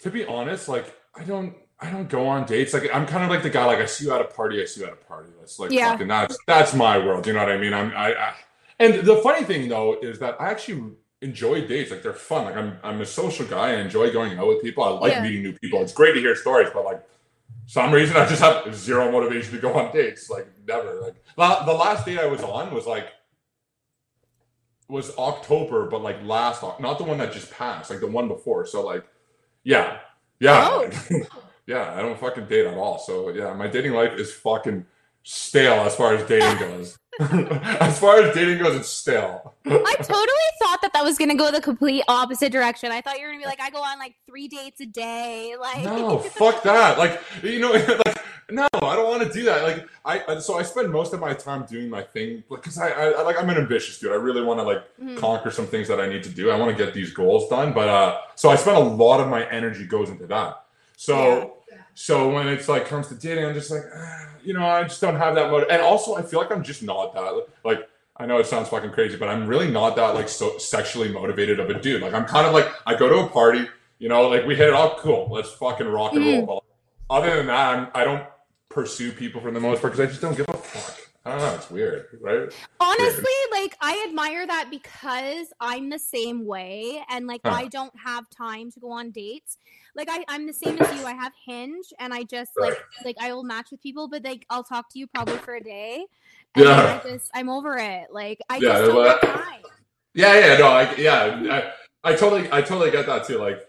[SPEAKER 2] to be honest, like I don't I don't go on dates. Like I'm kind of like the guy like I see you at a party, I see you at a party. That's like
[SPEAKER 1] Yeah.
[SPEAKER 2] fucking that's that's my world. You know what I mean? I'm I, I and the funny thing though is that I actually enjoy dates. Like they're fun. Like I'm I'm a social guy. I enjoy going out with people. I like
[SPEAKER 1] Yeah.
[SPEAKER 2] meeting new people. It's great to hear stories, but like some reason I just have zero motivation to go on dates. Like never. Like la- the last date I was on was like was October, but like last not the one that just passed, like the one before. So like, yeah, yeah,
[SPEAKER 1] Oh.
[SPEAKER 2] yeah. I don't fucking date at all. So yeah, my dating life is fucking stale as far as dating goes. as far as dating goes, it's stale.
[SPEAKER 1] I totally thought that that was gonna go the complete opposite direction. I thought you were gonna be like, I go on like three dates a day. Like,
[SPEAKER 2] No, fuck that. Like, you know, like, no, I don't want to do that. Like, I so I spend most of my time doing my thing because I, I, like I'm an ambitious dude. I really want to like
[SPEAKER 1] Mhm.
[SPEAKER 2] conquer some things that I need to do. I want to get these goals done, but uh, so I spend a lot of my energy goes into that. So, so when it's like comes to dating, I'm just like, ah, you know, I just don't have that motive. And also, I feel like I'm just not that like. I know it sounds fucking crazy, but I'm really not that like so sexually motivated of a dude. Like I'm kind of like I go to a party, you know, like we hit it off, cool, let's fucking rock and roll. But other than that, I'm, I don't pursue people for the most part because I just don't give a fuck. I don't know, it's weird, right?
[SPEAKER 1] Honestly, like I admire that because I'm the same way and like
[SPEAKER 2] Huh.
[SPEAKER 1] I don't have time to go on dates. Like I, I'm the same as you. I have Hinge and I just like like I will match with people, but like I'll talk to you probably for a day. And
[SPEAKER 2] Yeah.
[SPEAKER 1] I just I'm over it. Like I
[SPEAKER 2] Yeah,
[SPEAKER 1] just don't
[SPEAKER 2] well. Yeah, yeah, no, I, yeah, I, I totally, I totally get that too. Like,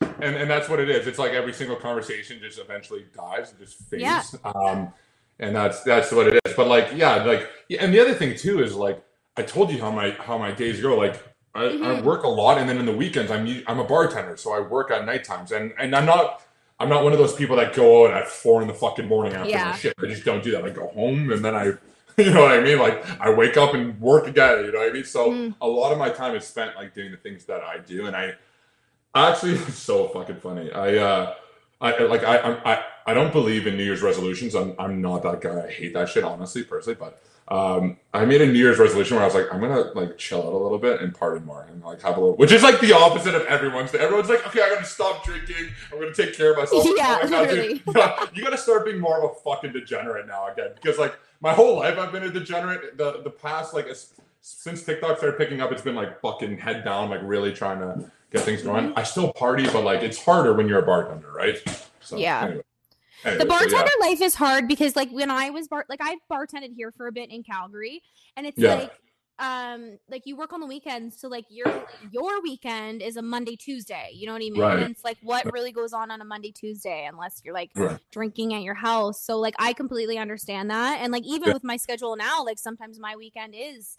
[SPEAKER 2] and and that's what it is. It's like every single conversation just eventually dies and just fades.
[SPEAKER 1] Yeah.
[SPEAKER 2] Um, and that's that's what it is. But like, yeah, like, and the other thing too is like, I told you how my how my days go. Like, I, I
[SPEAKER 1] Mhm.
[SPEAKER 2] work a lot, and then in the weekends, I'm I'm a bartender, so I work at night times, and and I'm not. I'm not one of those people that go out at four in the fucking morning after
[SPEAKER 1] Yeah.
[SPEAKER 2] shit. I just don't do that. I go home and then I, you know what I mean? Like I wake up and work again. You know what I mean? So
[SPEAKER 1] Mm.
[SPEAKER 2] a lot of my time is spent like doing the things that I do, and I actually it's so fucking funny. I uh, I like I I I don't believe in New Year's resolutions. I'm I'm not that guy. I hate that shit honestly, personally. But um, I made a New Year's resolution where I was like, I'm gonna like chill out a little bit and party more and like have a little, which is like the opposite of everyone's. Day. Everyone's like, okay, I'm gonna stop drinking. I'm gonna take care of myself.
[SPEAKER 1] Yeah,
[SPEAKER 2] I'm like, "No, dude, you gotta start being more of a fucking degenerate now again because like my whole life I've been a degenerate. The the past like since TikTok started picking up, it's been like fucking head down, like really trying to get things going. I still party, but like it's harder when you're a bartender, right? So,
[SPEAKER 1] Yeah.
[SPEAKER 2] Anyway.
[SPEAKER 1] The bartender
[SPEAKER 2] yeah.
[SPEAKER 1] life is hard because like when I was bar like I bartended here for a bit in Calgary and it's
[SPEAKER 2] Yeah.
[SPEAKER 1] like um like you work on the weekends so like your your weekend is a Monday Tuesday you know what I mean
[SPEAKER 2] Right.
[SPEAKER 1] and it's like what really goes on on a Monday Tuesday unless you're like
[SPEAKER 2] Right.
[SPEAKER 1] drinking at your house so like I completely understand that and like even
[SPEAKER 2] Yeah.
[SPEAKER 1] with my schedule now like sometimes my weekend is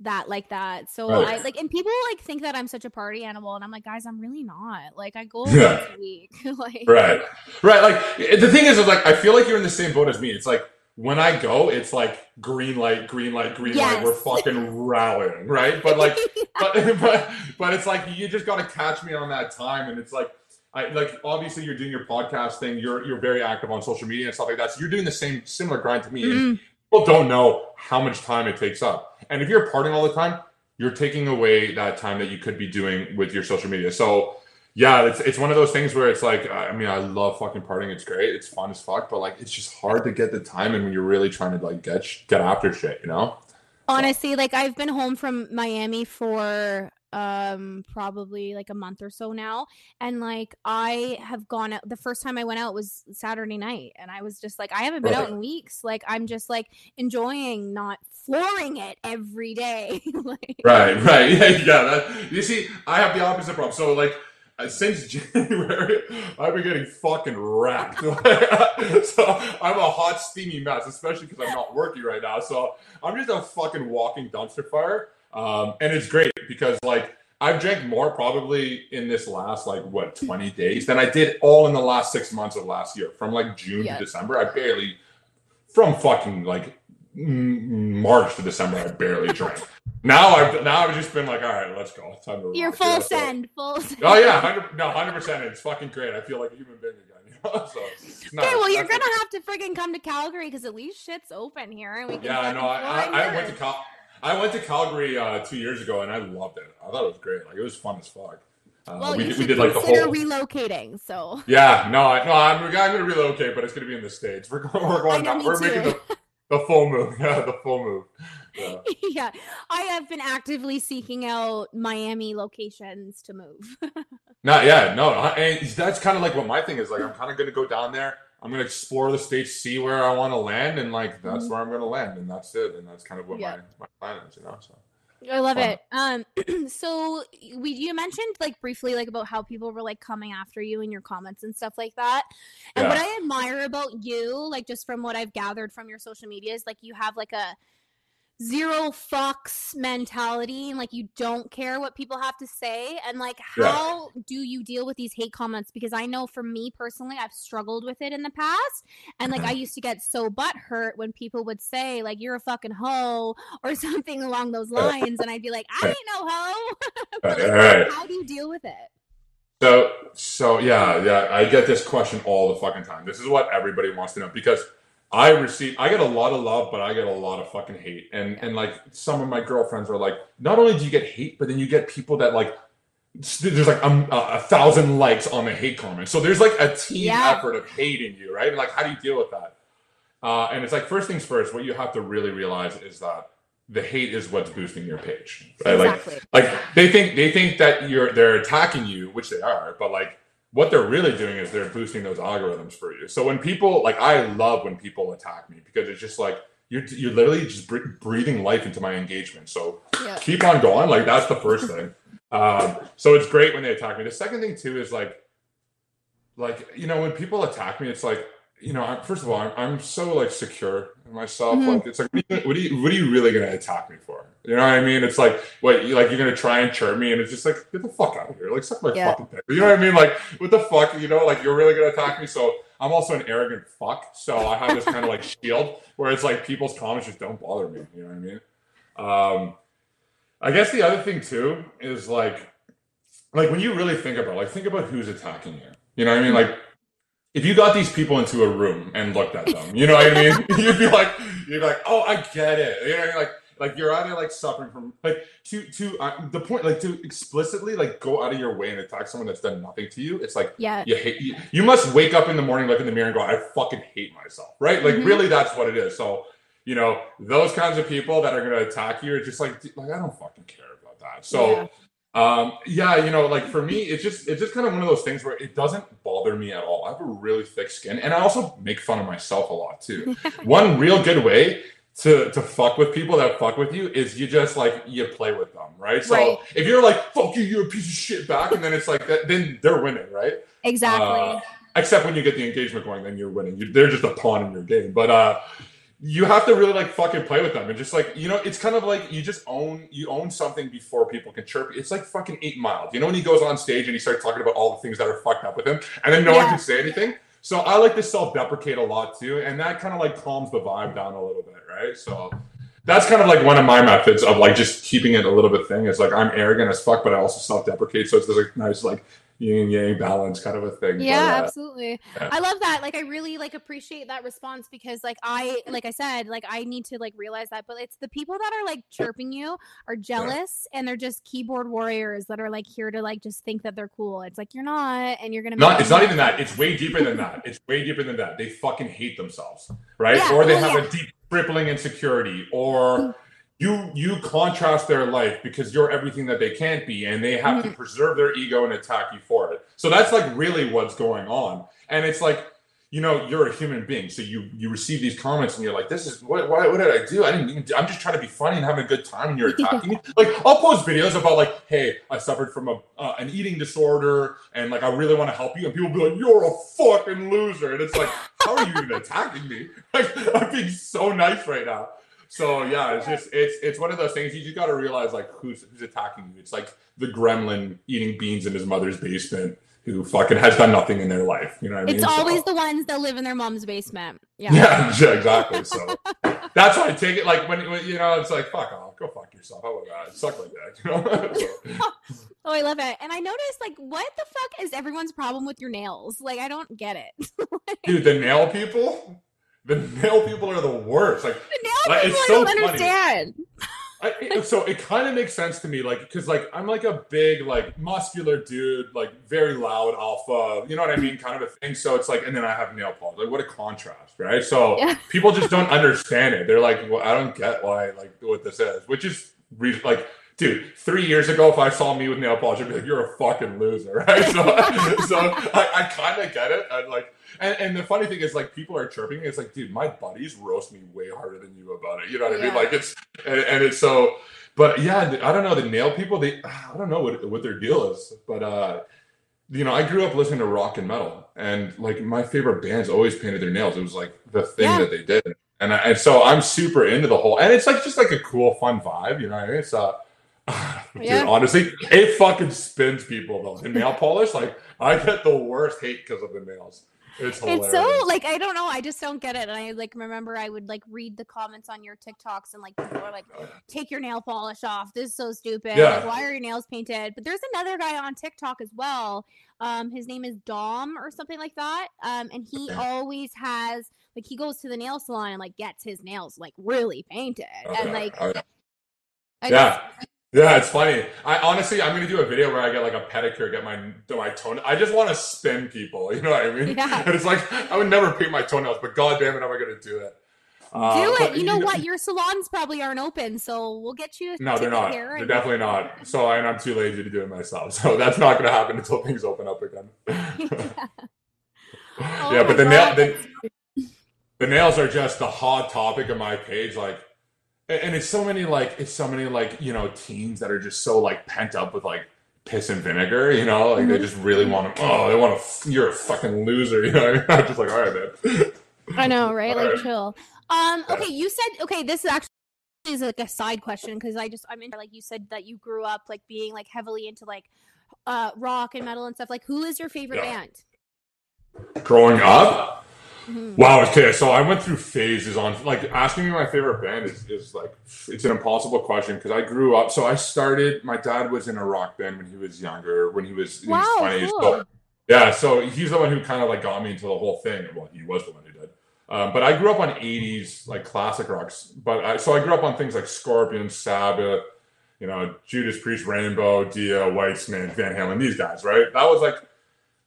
[SPEAKER 1] that like that so
[SPEAKER 2] Right.
[SPEAKER 1] I like and people like think that I'm such a party animal and I'm like guys I'm really not like I go
[SPEAKER 2] Yeah.
[SPEAKER 1] once a week like
[SPEAKER 2] Right. Right. Like the thing is, is like I feel like you're in the same boat as me. It's like when I go, it's like green light, green light, green light. We're fucking rallying, right? But like, but but but it's like you just got to catch me on that time, and it's like. I like obviously you're doing your podcast thing. You're you're very active on social media and stuff like that. So you're doing the same similar grind to me.
[SPEAKER 1] Mhm.
[SPEAKER 2] People don't know how much time it takes up. And if you're partying all the time, you're taking away that time that you could be doing with your social media. So yeah, it's it's one of those things where it's like I mean I love fucking partying. It's great. It's fun as fuck. But like it's just hard to get the time in when you're really trying to like get get after shit. You know?
[SPEAKER 1] honestly like i've been home from miami for um probably like a month or so now and like i have gone out the first time i went out was saturday night and i was just like i haven't been out in weeks like i'm just like enjoying not flooring it every day like
[SPEAKER 2] Right. Right. Yeah. Yeah. That, you see, I have the opposite problem. So like. uh, Since January, I've been getting fucking wrecked. so I'm a hot, steamy mess, especially because I'm not working right now. So I'm just a fucking walking dumpster fire. Um, and it's great because like I've drank more probably in this last like what 20 days than I did all in the last six months of last year. From like June
[SPEAKER 1] Yeah.
[SPEAKER 2] to December, I barely from fucking like March to December, I barely drank. Now I've now I've just been like, all right, let's go. It's time to
[SPEAKER 1] you're full
[SPEAKER 2] you know, so-
[SPEAKER 1] send full send
[SPEAKER 2] Oh yeah, hundred no, hundred percent. It's fucking great. I feel like a human being again. You know? So it's nice.
[SPEAKER 1] Okay, well, you're gonna have to friggin' come to Calgary because at least shit's open here, and we can.
[SPEAKER 2] Yeah, no, I,
[SPEAKER 1] know.
[SPEAKER 2] I, I went to Cal- I went to Calgary uh, two years ago and I loved it. I thought it was great. Like it was fun as fuck. Uh,
[SPEAKER 1] Well,
[SPEAKER 2] we,
[SPEAKER 1] you
[SPEAKER 2] did- we did like the
[SPEAKER 1] consider
[SPEAKER 2] whole.
[SPEAKER 1] relocating. So
[SPEAKER 2] yeah, no, I, no, I'm, I'm going to relocate, but it's going to be in the states. We're going. We're going.
[SPEAKER 1] know,
[SPEAKER 2] we're making the, the full move. Yeah, the full move. Yeah.
[SPEAKER 1] yeah, I have been actively seeking out Miami locations to move.
[SPEAKER 2] Not yeah, no, I- and that's kind of like what my thing is. Like, I'm kind of going to go down there. I'm going to explore the states, see where I want to land, and like that's
[SPEAKER 1] Mhm.
[SPEAKER 2] where I'm going to land, and that's it. And that's kind of what
[SPEAKER 1] Yeah.
[SPEAKER 2] my, my plan is, you know. So
[SPEAKER 1] I love it. Um, so we you mentioned like briefly like about how people were like coming after you in your comments and stuff like that. And what I admire about you, like just from what I've gathered from your social media, is like you have like a zero fucks mentality and like you don't care what people have to say and like
[SPEAKER 2] Yeah.
[SPEAKER 1] how do you deal with these hate comments because i know for me personally i've struggled with it in the past and like mm-hmm. i used to get so butt hurt when people would say like you're a fucking hoe or something along those lines and i'd be like i ain't no hoe But, like,
[SPEAKER 2] Right.
[SPEAKER 1] how do you deal with it
[SPEAKER 2] So, so yeah, yeah, I get this question all the fucking time. This is what everybody wants to know because I receive, I get a lot of love, but I get a lot of fucking hate. And and like some of my girlfriends are like, not only do you get hate, but then you get people that like, there's like um, a, a thousand likes on the hate comment. So there's like a team
[SPEAKER 1] Yeah.
[SPEAKER 2] effort of hating you, right? And like, how do you deal with that? Uh, and it's like first things first. What you have to really realize is that the hate is what's boosting your page. Right? Like like they think they think that you're they're attacking you, which they are, but like what they're really doing is they're boosting those algorithms for you. So when people like I love when people attack me because it's just like you're you're literally just bre- breathing life into my engagement. So keep on going. Like that's the first thing. Um, so it's great when they attack me. The second thing too is like like you know when people attack me, it's like you know, I'm, first of all, I'm, I'm so like secure myself.
[SPEAKER 1] Mhm.
[SPEAKER 2] Like, it's like, what are, you, what are you, what are you really gonna attack me for? You know what I mean? It's like, what, you like, you're gonna try and chirp me, and it's just like, get the fuck out of here, like, suck my
[SPEAKER 1] Yeah.
[SPEAKER 2] fucking dick. You know what I mean? Like, what the fuck? You know, like, you're really gonna attack me? So I'm also an arrogant fuck. So I have this kind of like shield where it's like people's comments just don't bother me. You know what I mean? Um, I guess the other thing too is like, like when you really think about, like, think about who's attacking you. You know what I mean? Like, if you got these people into a room and looked at them, you know what I mean? you'd be like, you'd be like, oh, I get it. You know, like, like you're either like suffering from like to to uh, the point like to explicitly like go out of your way and attack someone that's done nothing to you. It's like
[SPEAKER 1] Yeah.
[SPEAKER 2] you hate you, you must wake up in the morning, look in the mirror, and go, I fucking hate myself, right? Like
[SPEAKER 1] Mhm.
[SPEAKER 2] really, that's what it is. So you know, those kinds of people that are going to attack you are just like, like I don't fucking care about that. So um yeah you know like for me it's just it's just kind of one of those things where it doesn't bother me at all i have a really thick skin and i also make fun of myself a lot too one real good way to to fuck with people that fuck with you is you just like you play with them right so
[SPEAKER 1] Right.
[SPEAKER 2] if you're like fuck you you're a piece of shit back and then it's like that then they're winning right
[SPEAKER 1] Exactly.
[SPEAKER 2] uh, except when you get the engagement going, then you're winning. You, they're just a pawn in your game. But uh, you have to really like fucking play with them and just like you know, it's kind of like you just own you own something before people can chirp. It's like fucking eight miles. You know when he goes on stage and he starts talking about all the things that are fucked up with him, and then no one can say anything. So I like to self-deprecate a lot too, and that kind of like calms the vibe down a little bit, right? So. That's kind of like one of my methods of like just keeping it a little bit thing. Is like I'm arrogant as fuck, but I also self-deprecate, so it's this like nice like yin and yang balance kind of a thing.
[SPEAKER 1] yeah
[SPEAKER 2] But, uh,
[SPEAKER 1] absolutely
[SPEAKER 2] yeah.
[SPEAKER 1] i love that like i really like appreciate that response because like i like i said like i need to like realize that but it's the people that are like chirping you are jealous and they're just keyboard warriors that are like here to like just think that they're cool it's like you're not and you're gonna
[SPEAKER 2] Not, it's not even that. It's way deeper than that. It's way deeper than that. They fucking hate themselves, right?
[SPEAKER 1] Yeah,
[SPEAKER 2] or they
[SPEAKER 1] well,
[SPEAKER 2] have
[SPEAKER 1] yeah.
[SPEAKER 2] a deep crippling insecurity, or you you contrast their life because you're everything that they can't be, and they have
[SPEAKER 1] Mm-hmm.
[SPEAKER 2] to preserve their ego and attack you for it. So that's like really what's going on, and it's like. You know, you're a human being, so you you receive these comments, and you're like, "This is what? What, what did I do? I didn't even. Do, I'm just trying to be funny and having a good time, and you're attacking me." Like, I'll post videos about like, "Hey, I suffered from a uh, an eating disorder, and like, I really want to help you," and people be like, "You're a fucking loser," and it's like, "How are you even attacking me? Like, I'm being so nice right now." So yeah, it's just it's it's one of those things you just got to realize like who's who's attacking you. It's like the gremlin eating beans in his mother's basement who fucking has done nothing in their life. You know what I mean?
[SPEAKER 1] it's
[SPEAKER 2] So-
[SPEAKER 1] always the ones that live in their mom's basement yeah
[SPEAKER 2] yeah, exactly. So that's why I take it like when, when you know it's like fuck off, go fuck yourself. How about that? Suck like that, you know? So-
[SPEAKER 1] oh i love it and i noticed like what the fuck is everyone's problem with your nails like i don't get it
[SPEAKER 2] dude, the nail people, the nail people are the worst. Like,
[SPEAKER 1] the nail
[SPEAKER 2] Like,
[SPEAKER 1] people
[SPEAKER 2] it's
[SPEAKER 1] i
[SPEAKER 2] so
[SPEAKER 1] don't
[SPEAKER 2] funny.
[SPEAKER 1] understand
[SPEAKER 2] I, it- so it kind of makes sense to me, like, because like I'm like a big, like muscular dude, like very loud alpha, you know what I mean, kind of a thing. So it's like, and then I have nail polish. Like, what a contrast, right? So
[SPEAKER 1] Yeah.
[SPEAKER 2] people just don't understand it. They're like, well, I don't get why, like, what this is, which is re- like. Dude, three years ago, if I saw me with nail polish, I'd be like, "You're a fucking loser," right? So, so I, I kind of get it. I like, and, and the funny thing is, like, people are chirping. me. It's like, dude, my buddies roast me way harder than you about it. You know what I mean? Like, it's and, and it's so. But yeah, I don't know the nail people. They I don't know what what their deal is. But uh, you know, I grew up listening to rock and metal, and like my favorite bands always painted their nails. It was like the thing
[SPEAKER 1] Yeah.
[SPEAKER 2] that they did, and I, and so I'm super into the whole. And it's like just like a cool, fun vibe. You know what I mean? It's uh. Dude,
[SPEAKER 1] Yeah.
[SPEAKER 2] honestly, it fucking spins people though. The nail polish, like I get the worst hate because of the nails. It's.
[SPEAKER 1] It's so like I don't know. I just don't get it. And I like remember I would like read the comments on your TikToks and like people are like, "Take your nail polish off. This is so stupid.
[SPEAKER 2] Yeah.
[SPEAKER 1] Like, why are your nails painted?" But there's another guy on TikTok as well. Um, his name is Dom or something like that. Um, and he always has like he goes to the nail salon and like gets his nails like really painted and
[SPEAKER 2] Okay.
[SPEAKER 1] like
[SPEAKER 2] Okay.
[SPEAKER 1] I
[SPEAKER 2] Yeah. Yeah, it's funny. I honestly, I'm gonna do a video where I get like a pedicure, get my my tone. I just want to spin people. You know what I mean?
[SPEAKER 1] Yeah.
[SPEAKER 2] And it's like I would never paint my toenails, but god damn it, am I gonna do it? Uh,
[SPEAKER 1] do
[SPEAKER 2] but
[SPEAKER 1] it. You know what? Your salons probably aren't open, so we'll get you.
[SPEAKER 2] No, they're not. They're definitely not. So, and I'm too lazy to do it myself. So that's not gonna happen until things open up again.
[SPEAKER 1] Oh
[SPEAKER 2] yeah, but the nail the, the nails are just the hot topic of my page. Like, and it's so many like it's so many like you know teens that are just so like pent up with like piss and vinegar, you know, like they
[SPEAKER 1] Mm-hmm.
[SPEAKER 2] just really want to. Oh, they want to. You're a fucking loser, you know. What I mean? I'm just like, all right, man.
[SPEAKER 1] I know, right? Like
[SPEAKER 2] Alright.
[SPEAKER 1] chill. Um, okay, you said okay, this is actually is like a side question because I just I'm into like you said that you grew up like being like heavily into like uh rock and metal and stuff. Like who is your favorite
[SPEAKER 2] Yeah.
[SPEAKER 1] band?
[SPEAKER 2] Growing up,
[SPEAKER 1] Mhm.
[SPEAKER 2] Wow. Okay. So I went through phases on like asking me my favorite band is, is like it's an impossible question because I grew up. So I started. My dad was in a rock band when he was younger. When he was in
[SPEAKER 1] Wow,
[SPEAKER 2] his twenties.
[SPEAKER 1] cool.
[SPEAKER 2] So, yeah. So he's the one who kind of like got me into the whole thing. Well, he was the one who did. Um, but I grew up on '80s like classic rocks. But I, so I grew up on things like Scorpion, Sabbath, you know, Judas Priest, Rainbow, Dio, Whitesnake, Van Halen. These guys, right? That was like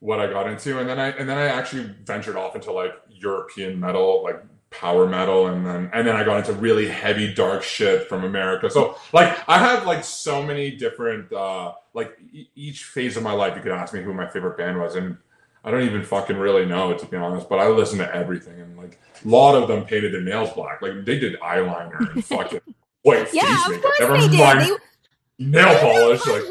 [SPEAKER 2] what I got into, and then I and then I actually ventured off into like European metal, like power metal, and then and then I got into really heavy dark shit from America. So like I have like so many different uh like e- each phase of my life. You could ask me who my favorite band was, and I don't even fucking really know to be honest. But I listen to everything, and like a lot of them painted their nails black. Like they did eyeliner and fucking white
[SPEAKER 1] Yeah,
[SPEAKER 2] face makeup. Never
[SPEAKER 1] did.
[SPEAKER 2] mind
[SPEAKER 1] They,
[SPEAKER 2] nail polish. Like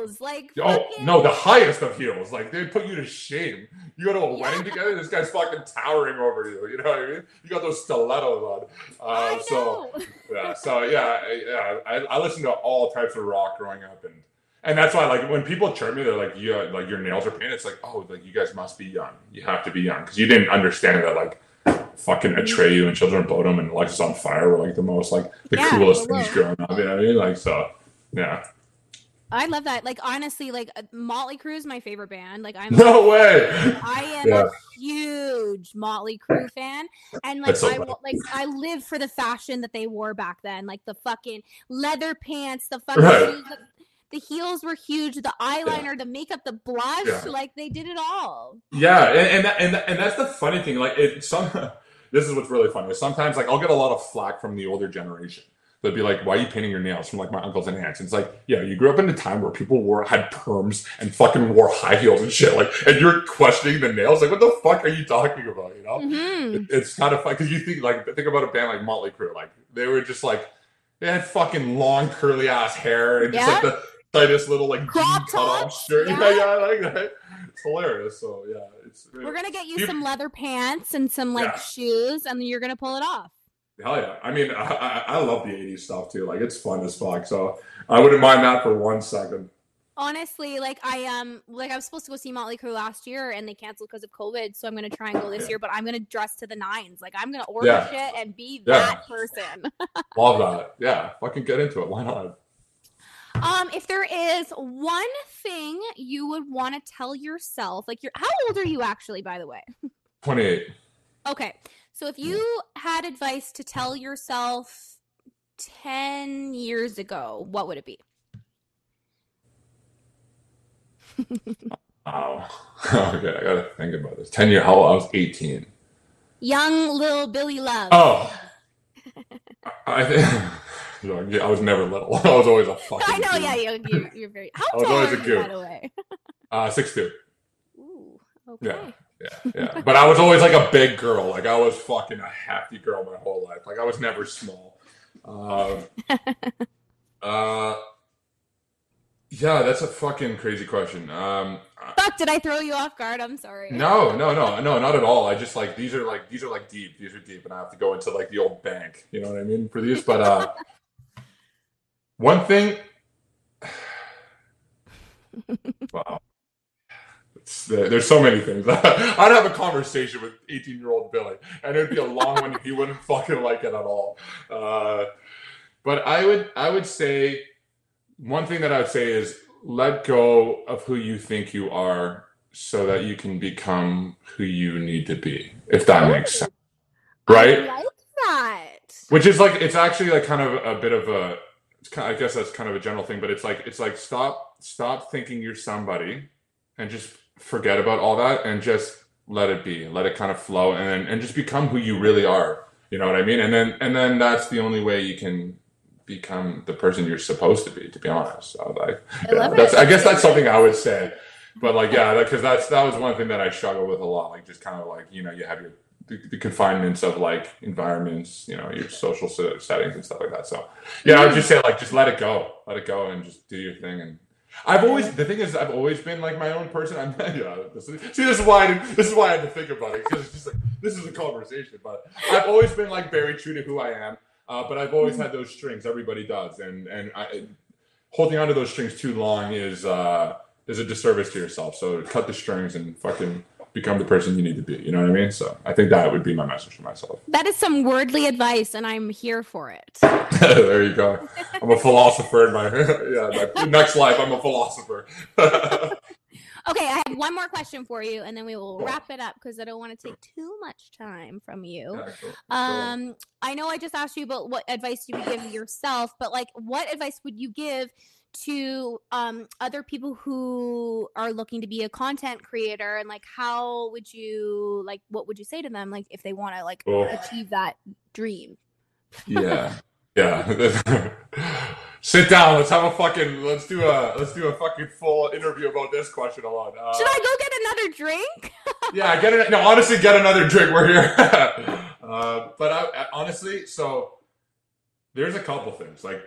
[SPEAKER 1] heels, like
[SPEAKER 2] Oh
[SPEAKER 1] fucking-
[SPEAKER 2] no, the highest of heels. Like they put you to shame. You go to a
[SPEAKER 1] Yeah.
[SPEAKER 2] wedding together, this guy's fucking towering over you. You know what I mean? You got those stilettos on. Uh, so yeah, so yeah, I, yeah. I, I listened to all types of rock growing up, and and that's why like when people chirp me, they're like, yeah, like your nails are painted. It's like, oh, like you guys must be young. You have to be young because you didn't understand that like. Fucking Atreyu and Children of Bodom and Alexisonfire were like the most like the
[SPEAKER 1] Yeah,
[SPEAKER 2] coolest things growing up. You know what I mean? Like so, yeah.
[SPEAKER 1] I love that. Like honestly, like uh, Motley Crue is my favorite band. Like I'm
[SPEAKER 2] No way.
[SPEAKER 1] I am
[SPEAKER 2] Yeah.
[SPEAKER 1] a huge Motley Crue fan, and like
[SPEAKER 2] so
[SPEAKER 1] I
[SPEAKER 2] funny.
[SPEAKER 1] like I live for the fashion that they wore back then, like the fucking leather pants, the fucking
[SPEAKER 2] Right.
[SPEAKER 1] shoes, the, the heels were huge, the eyeliner, the makeup, the blush,
[SPEAKER 2] Yeah.
[SPEAKER 1] like they did it all.
[SPEAKER 2] Yeah, and and, that, and and that's the funny thing. Like it, some this is what's really funny. Sometimes like I'll get a lot of flack from the older generation. They'll be like, "Why are you painting your nails?" From like my uncles and aunts. And it's like, yeah, you grew up in a time where people wore had perms and fucking wore high heels and shit. Like, and you're questioning the nails. Like, what the fuck are you talking about? You know?
[SPEAKER 1] Mhm.
[SPEAKER 2] It- it's kind of fun because you think like think about a band like Motley Crue. Like they were just like they had fucking long curly ass hair and just like the tightest little like
[SPEAKER 1] Crop
[SPEAKER 2] jean cut off shirt.
[SPEAKER 1] yeah.
[SPEAKER 2] Yeah, yeah, I like that. It's hilarious. So yeah, it's
[SPEAKER 1] We're gonna get you
[SPEAKER 2] You-
[SPEAKER 1] some leather pants and some like
[SPEAKER 2] Yeah.
[SPEAKER 1] shoes, and you're gonna pull it off.
[SPEAKER 2] Hell yeah! I mean, I, I, I love the '80s stuff too. Like it's fun as fuck. So I wouldn't mind that for one second.
[SPEAKER 1] Honestly, like I um like I was supposed to go see Motley Crue last year and they canceled because of COVID, so I'm gonna try and go this
[SPEAKER 2] Yeah.
[SPEAKER 1] year, but I'm gonna dress to the nines. Like I'm gonna order
[SPEAKER 2] Yeah.
[SPEAKER 1] shit and be
[SPEAKER 2] Yeah.
[SPEAKER 1] that person.
[SPEAKER 2] Love that. Yeah, fucking get into it. Why not?
[SPEAKER 1] Um, if there is one thing you would want to tell yourself, like you're how old are you actually, by the way?
[SPEAKER 2] 28.
[SPEAKER 1] Okay. So if you had advice to tell yourself 10 years ago, what would it be?
[SPEAKER 2] oh, okay, I gotta think about this. 10 year. How old? I was 18.
[SPEAKER 1] Young little Billy Love.
[SPEAKER 2] Oh. I think. Yeah, I was never little. I was always a fucking.
[SPEAKER 1] I know,
[SPEAKER 2] kid.
[SPEAKER 1] yeah, you, you, you're very. How
[SPEAKER 2] I was
[SPEAKER 1] tall
[SPEAKER 2] always
[SPEAKER 1] are
[SPEAKER 2] a goof.
[SPEAKER 1] by the way?
[SPEAKER 2] Uh, six two.
[SPEAKER 1] Ooh, okay.
[SPEAKER 2] Yeah, yeah. But I was always like a big girl. Like I was fucking a hefty girl my whole life. Like I was never small. Um, uh, yeah, that's a fucking crazy question. Um,
[SPEAKER 1] Fuck, did I throw you off guard? I'm sorry.
[SPEAKER 2] no, no, no, no, not at all. I just like these are like these are like deep. These are deep, and I have to go into like the old bank. You know what I mean for these. But uh, one thing. Wow. There's so many things. I'd have a conversation with 18 year old Billy, and it'd be a long one. He wouldn't fucking like it at all. Uh, but I would, I would say, one thing that I would say is let go of who you think you are, so that you can become who you need to be. If that makes sense, right?
[SPEAKER 1] I like that.
[SPEAKER 2] Which is like it's actually like kind of a bit of a it's kind I guess that's kind of a general thing, but it's like it's like stop stop thinking you're somebody and just forget about all that and just let it be. Let it kind of flow and then and just become who you really are. You know what I mean? And then and then that's the only way you can become the person you're supposed to be, to be honest. So like
[SPEAKER 1] I love
[SPEAKER 2] that's. I guess that's something I would say. But like yeah, because that's that was one thing that I struggle with a lot. Like just kind of like, you know, you have your the, the confinements of like environments, you know, your social settings and stuff like that. So, yeah, I would mm-hmm. just say like just let it go, let it go, and just do your thing. And I've always the thing is I've always been like my own person. I'm yeah. This is, see, this is why I did, this is why I had to think about it because it's just like this is a conversation. But I've always been like very true to who I am. Uh, but I've always had those strings. Everybody does, and and I, holding onto those strings too long is uh, is a disservice to yourself. So cut the strings and fucking become the person you need to be. You know what I mean? So I think that would be my message to myself.
[SPEAKER 1] That is some wordly advice, and I'm here for it.
[SPEAKER 2] there you go. I'm a philosopher in my yeah. My next life, I'm a philosopher.
[SPEAKER 1] Okay, I have one more question for you, and then we will wrap it up because I don't want to take too much time from you.
[SPEAKER 2] Yeah, cool.
[SPEAKER 1] Um, I know I just asked you about what advice you would give yourself, but like, what advice would you give to um other people who are looking to be a content creator, and like, how would you like, what would you say to them, like, if they want to like achieve that dream?
[SPEAKER 2] yeah, yeah. Sit down. Let's have a fucking. Let's do a. Let's do a fucking full interview about this question alone. Uh,
[SPEAKER 1] Should I go get another drink?
[SPEAKER 2] Yeah, get it. No, honestly, get another drink. We're here. uh, but I, I, honestly, so there's a couple things. Like,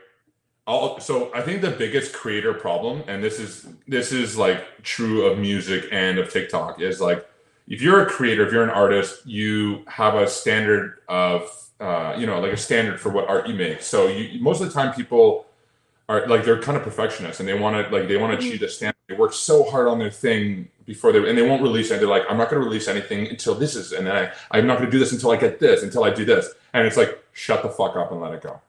[SPEAKER 2] I'll, so I think the biggest creator problem, and this is this is like true of music and of TikTok, is like if you're a creator, if you're an artist, you have a standard of uh, you know like a standard for what art you make. So you most of the time people are like they're kind of perfectionists and they want to like they want to achieve the standard. They work so hard on their thing before they and they won't release it. They're like, I'm not going to release anything until this is, and then I, I'm not going to do this until I get this, until I do this. And it's like, shut the fuck up and let it go.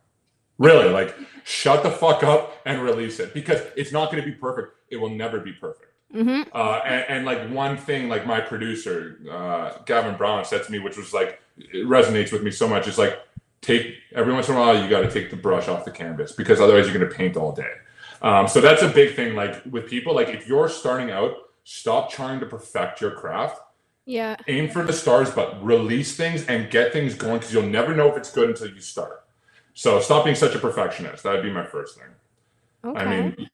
[SPEAKER 2] Really, like, shut the fuck up and release it because it's not going to be perfect. It will never be perfect.
[SPEAKER 1] Mm-hmm.
[SPEAKER 2] Uh, and, and like one thing, like my producer, uh, Gavin Brown, said to me, which was like, it resonates with me so much. It's like, take every once in a while, you got to take the brush off the canvas because otherwise you're going to paint all day. Um, so that's a big thing. Like with people, like if you're starting out, stop trying to perfect your craft.
[SPEAKER 1] Yeah.
[SPEAKER 2] Aim for the stars, but release things and get things going because you'll never know if it's good until you start. So stop being such a perfectionist. That would be my first thing.
[SPEAKER 1] Okay.
[SPEAKER 2] I mean,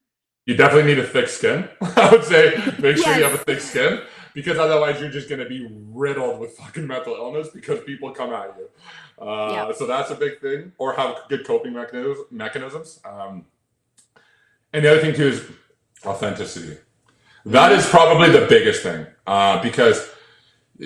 [SPEAKER 2] you definitely need a thick skin. I would say make sure you have a thick skin because otherwise you're just going to be riddled with fucking mental illness because people come at you. Uh,
[SPEAKER 1] Yeah.
[SPEAKER 2] So that's a big thing, or have good coping mechanisms. mechanisms. Um, and the other thing too is authenticity. That is probably the biggest thing uh, because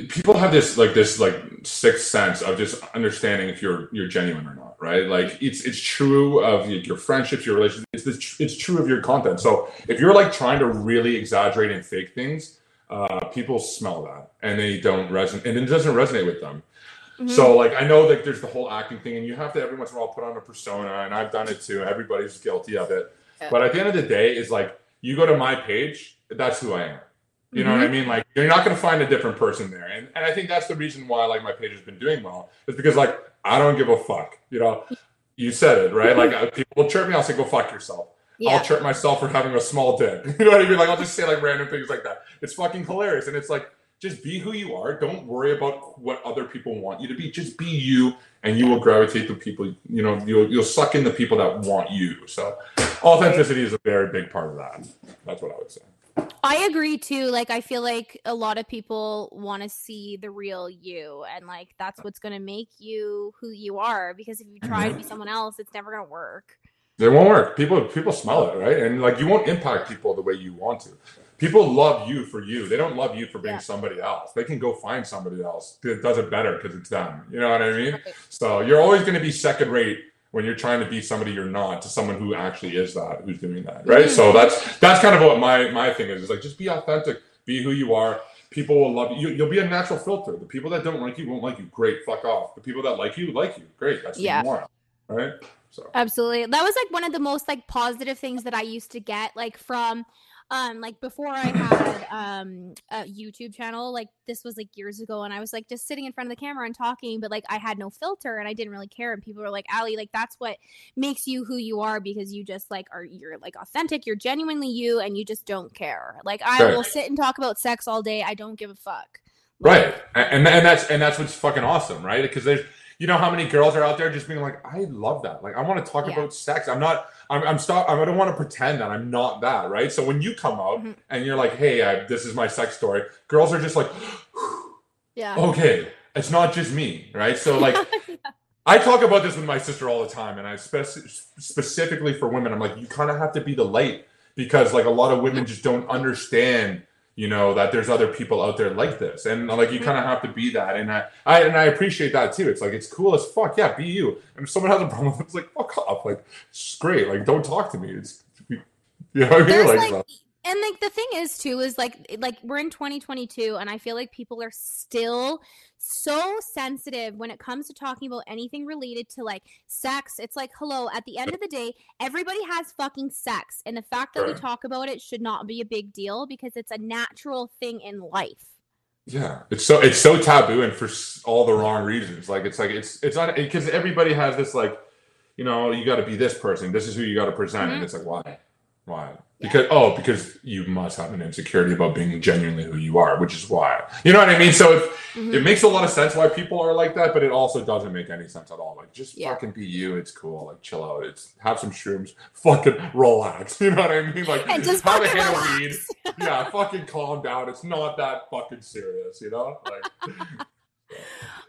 [SPEAKER 2] people have this like this like sixth sense of just understanding if you're you're genuine or not, right? Like it's it's true of your friendships, your relationships. It's this, it's true of your content. So if you're like trying to really exaggerate and fake things, uh, people smell that and they don't resonate, and it doesn't resonate with them.
[SPEAKER 1] Mm-hmm.
[SPEAKER 2] So like I know that there's the whole acting thing, and you have to every once in a while put on a persona, and I've done it too. Everybody's guilty of it.
[SPEAKER 1] Yeah.
[SPEAKER 2] But at the end of the day, is like you go to my page, that's who I am. You know what
[SPEAKER 1] Mm-hmm.
[SPEAKER 2] I mean? Like you're not gonna find a different person there. And and I think that's the reason why like my page has been doing well. Is because like I don't give a fuck. You know, you said it, right? Like uh, people will chirp me, I'll say, go fuck yourself.
[SPEAKER 1] Yeah.
[SPEAKER 2] I'll chirp myself for having a small dick. You know what I mean? Like I'll just say like random things like that. It's fucking hilarious. And it's like just be who you are. Don't worry about what other people want you to be. Just be you and you will gravitate to people, you know, you'll you'll suck in the people that want you. So authenticity is a very big part of that. That's what I would say.
[SPEAKER 1] I agree too. Like, I feel like a lot of people want to see the real you, and like that's what's going to make you who you are. Because if you try to be someone else, it's never going to work.
[SPEAKER 2] It won't work. People people smell it, right? And like you won't impact people the way you want to. People love you for you. They don't love you for being
[SPEAKER 1] Yeah.
[SPEAKER 2] somebody else. They can go find somebody else that does it better because it's them. You know what I mean?
[SPEAKER 1] Right.
[SPEAKER 2] So you're always going to be second rate when you're trying to be somebody you're not to someone who actually is that, who's doing that, right?
[SPEAKER 1] Mhm.
[SPEAKER 2] So that's that's kind of what my my thing is. Is like just be authentic, be who you are. People will love you. You'll be a natural filter. The people that don't like you won't like you. Great, fuck off. The people that like you like you. Great, that's
[SPEAKER 1] Yeah.
[SPEAKER 2] more, right? So
[SPEAKER 1] Absolutely. That was like one of the most like positive things that I used to get like from um like before I had um a YouTube channel like this was like years ago and I was like just sitting in front of the camera and talking but like I had no filter and I didn't really care and people were like Ali like that's what makes you who you are because you just like are you're like authentic you're genuinely you and you just don't care. Like I
[SPEAKER 2] Right.
[SPEAKER 1] will sit and talk about sex all day I don't give a fuck.
[SPEAKER 2] Right, and and that's and that's what's fucking awesome, right? Because there's, you know, how many girls are out there just being like, I love that. Like, I want to talk
[SPEAKER 1] Yeah.
[SPEAKER 2] about sex. I'm not. I'm. I'm stop. I don't want to pretend that I'm not that, right? So when you come out
[SPEAKER 1] Mhm.
[SPEAKER 2] and you're like, Hey, I, this is my sex story. Girls are just like,
[SPEAKER 1] Yeah.
[SPEAKER 2] Okay, it's not just me, right? So like. I talk about this with my sister all the time, and I spec- specifically for women, I'm like, you kind of have to be the light. because like a lot of women just don't understand you know that there's other people out there like this. And uh, like you mm-hmm. kind of have to be that. And I, I and i appreciate that too. It's like it's cool as fuck. Yeah be you. And if someone has a problem it's like fuck off. Like it's great. Like don't talk to me. It's you know what i mean?
[SPEAKER 1] There's
[SPEAKER 2] like,
[SPEAKER 1] like,
[SPEAKER 2] so-
[SPEAKER 1] and like the thing is too is like like we're in 2022 and I feel like people are still so sensitive when it comes to talking about anything related to like sex. It's like, hello, at the end of the day, everybody has fucking sex. And the fact that we talk about it should not be a big deal because it's a natural thing in life.
[SPEAKER 2] Yeah, it's so it's so taboo and for all the wrong reasons. Like it's like it's it's not because everybody has this like, you know, you got to be this person. This is who you got to present,
[SPEAKER 1] Mhm.
[SPEAKER 2] and it's like why, why? Because oh, because you must have an insecurity about being genuinely who you are, which is why. You know what I mean? So it,
[SPEAKER 1] Mhm.
[SPEAKER 2] it makes a lot of sense why people are like that, but it also doesn't make any sense at all. Like just
[SPEAKER 1] Yeah.
[SPEAKER 2] fucking be you. It's cool. Like chill out. It's have some shrooms. Fucking relax. You know what I mean? Like
[SPEAKER 1] And just
[SPEAKER 2] have a hit of weed. Yeah, fucking calm down. It's not that fucking serious. You know? Like.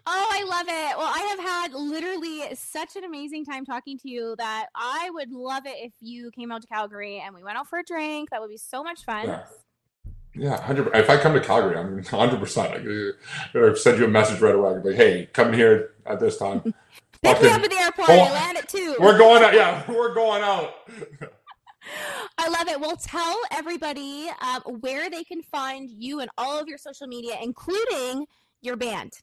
[SPEAKER 1] Oh, I love it. Well, I have had literally such an amazing time talking to you that I would love it if you came out to Calgary and we went out for a drink. That would be so much fun.
[SPEAKER 2] Yeah. Yeah, hundred. If I come to Calgary, I'm hundred percent. I'll send you a message right away. Like, hey, come here at this time.
[SPEAKER 1] Pick me up at the airport.
[SPEAKER 2] Oh,
[SPEAKER 1] I land at two.
[SPEAKER 2] We're going out. Yeah, we're going out.
[SPEAKER 1] I love it. Well, tell everybody um, where they can find you and all of your social media, including your band.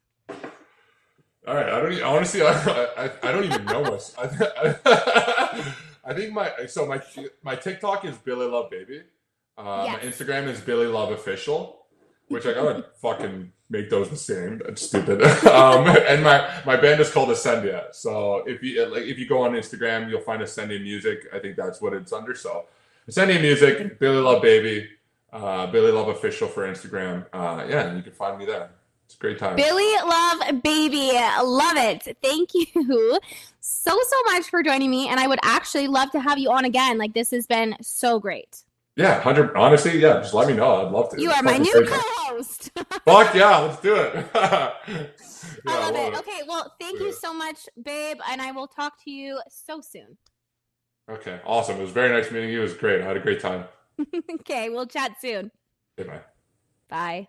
[SPEAKER 2] All right. I don't. e- Honestly, I, I, I don't even know us. I, I think my so my my TikTok is Billy Love Baby. Uh,
[SPEAKER 1] Yes.
[SPEAKER 2] My Instagram is Billy Love Official, which I gotta fucking make those the same. That's stupid. um, and my my band is called Ascendia. So if you like, if you go on Instagram, you'll find Ascendia Music. I think that's what it's under. So Ascendia Music, Billy Love Baby, uh, Billy Love Official for Instagram. Uh, yeah, and you can find me there. It's a great time.
[SPEAKER 1] Billy Love Baby. Love it. Thank you so, so much for joining me. And I would actually love to have you on again. Like, this has been so great.
[SPEAKER 2] Yeah, hundred. Honestly, yeah. Just let me know. I'd love to.
[SPEAKER 1] You are my new co host.
[SPEAKER 2] Fuck yeah, let's do it.
[SPEAKER 1] I
[SPEAKER 2] Yeah,
[SPEAKER 1] love it.
[SPEAKER 2] love
[SPEAKER 1] Okay, well, thank you so much, babe, and I will talk to you so soon.
[SPEAKER 2] Okay, awesome. It was very nice meeting you. It was great. I had a great time.
[SPEAKER 1] okay, we'll chat soon.
[SPEAKER 2] Okay, bye.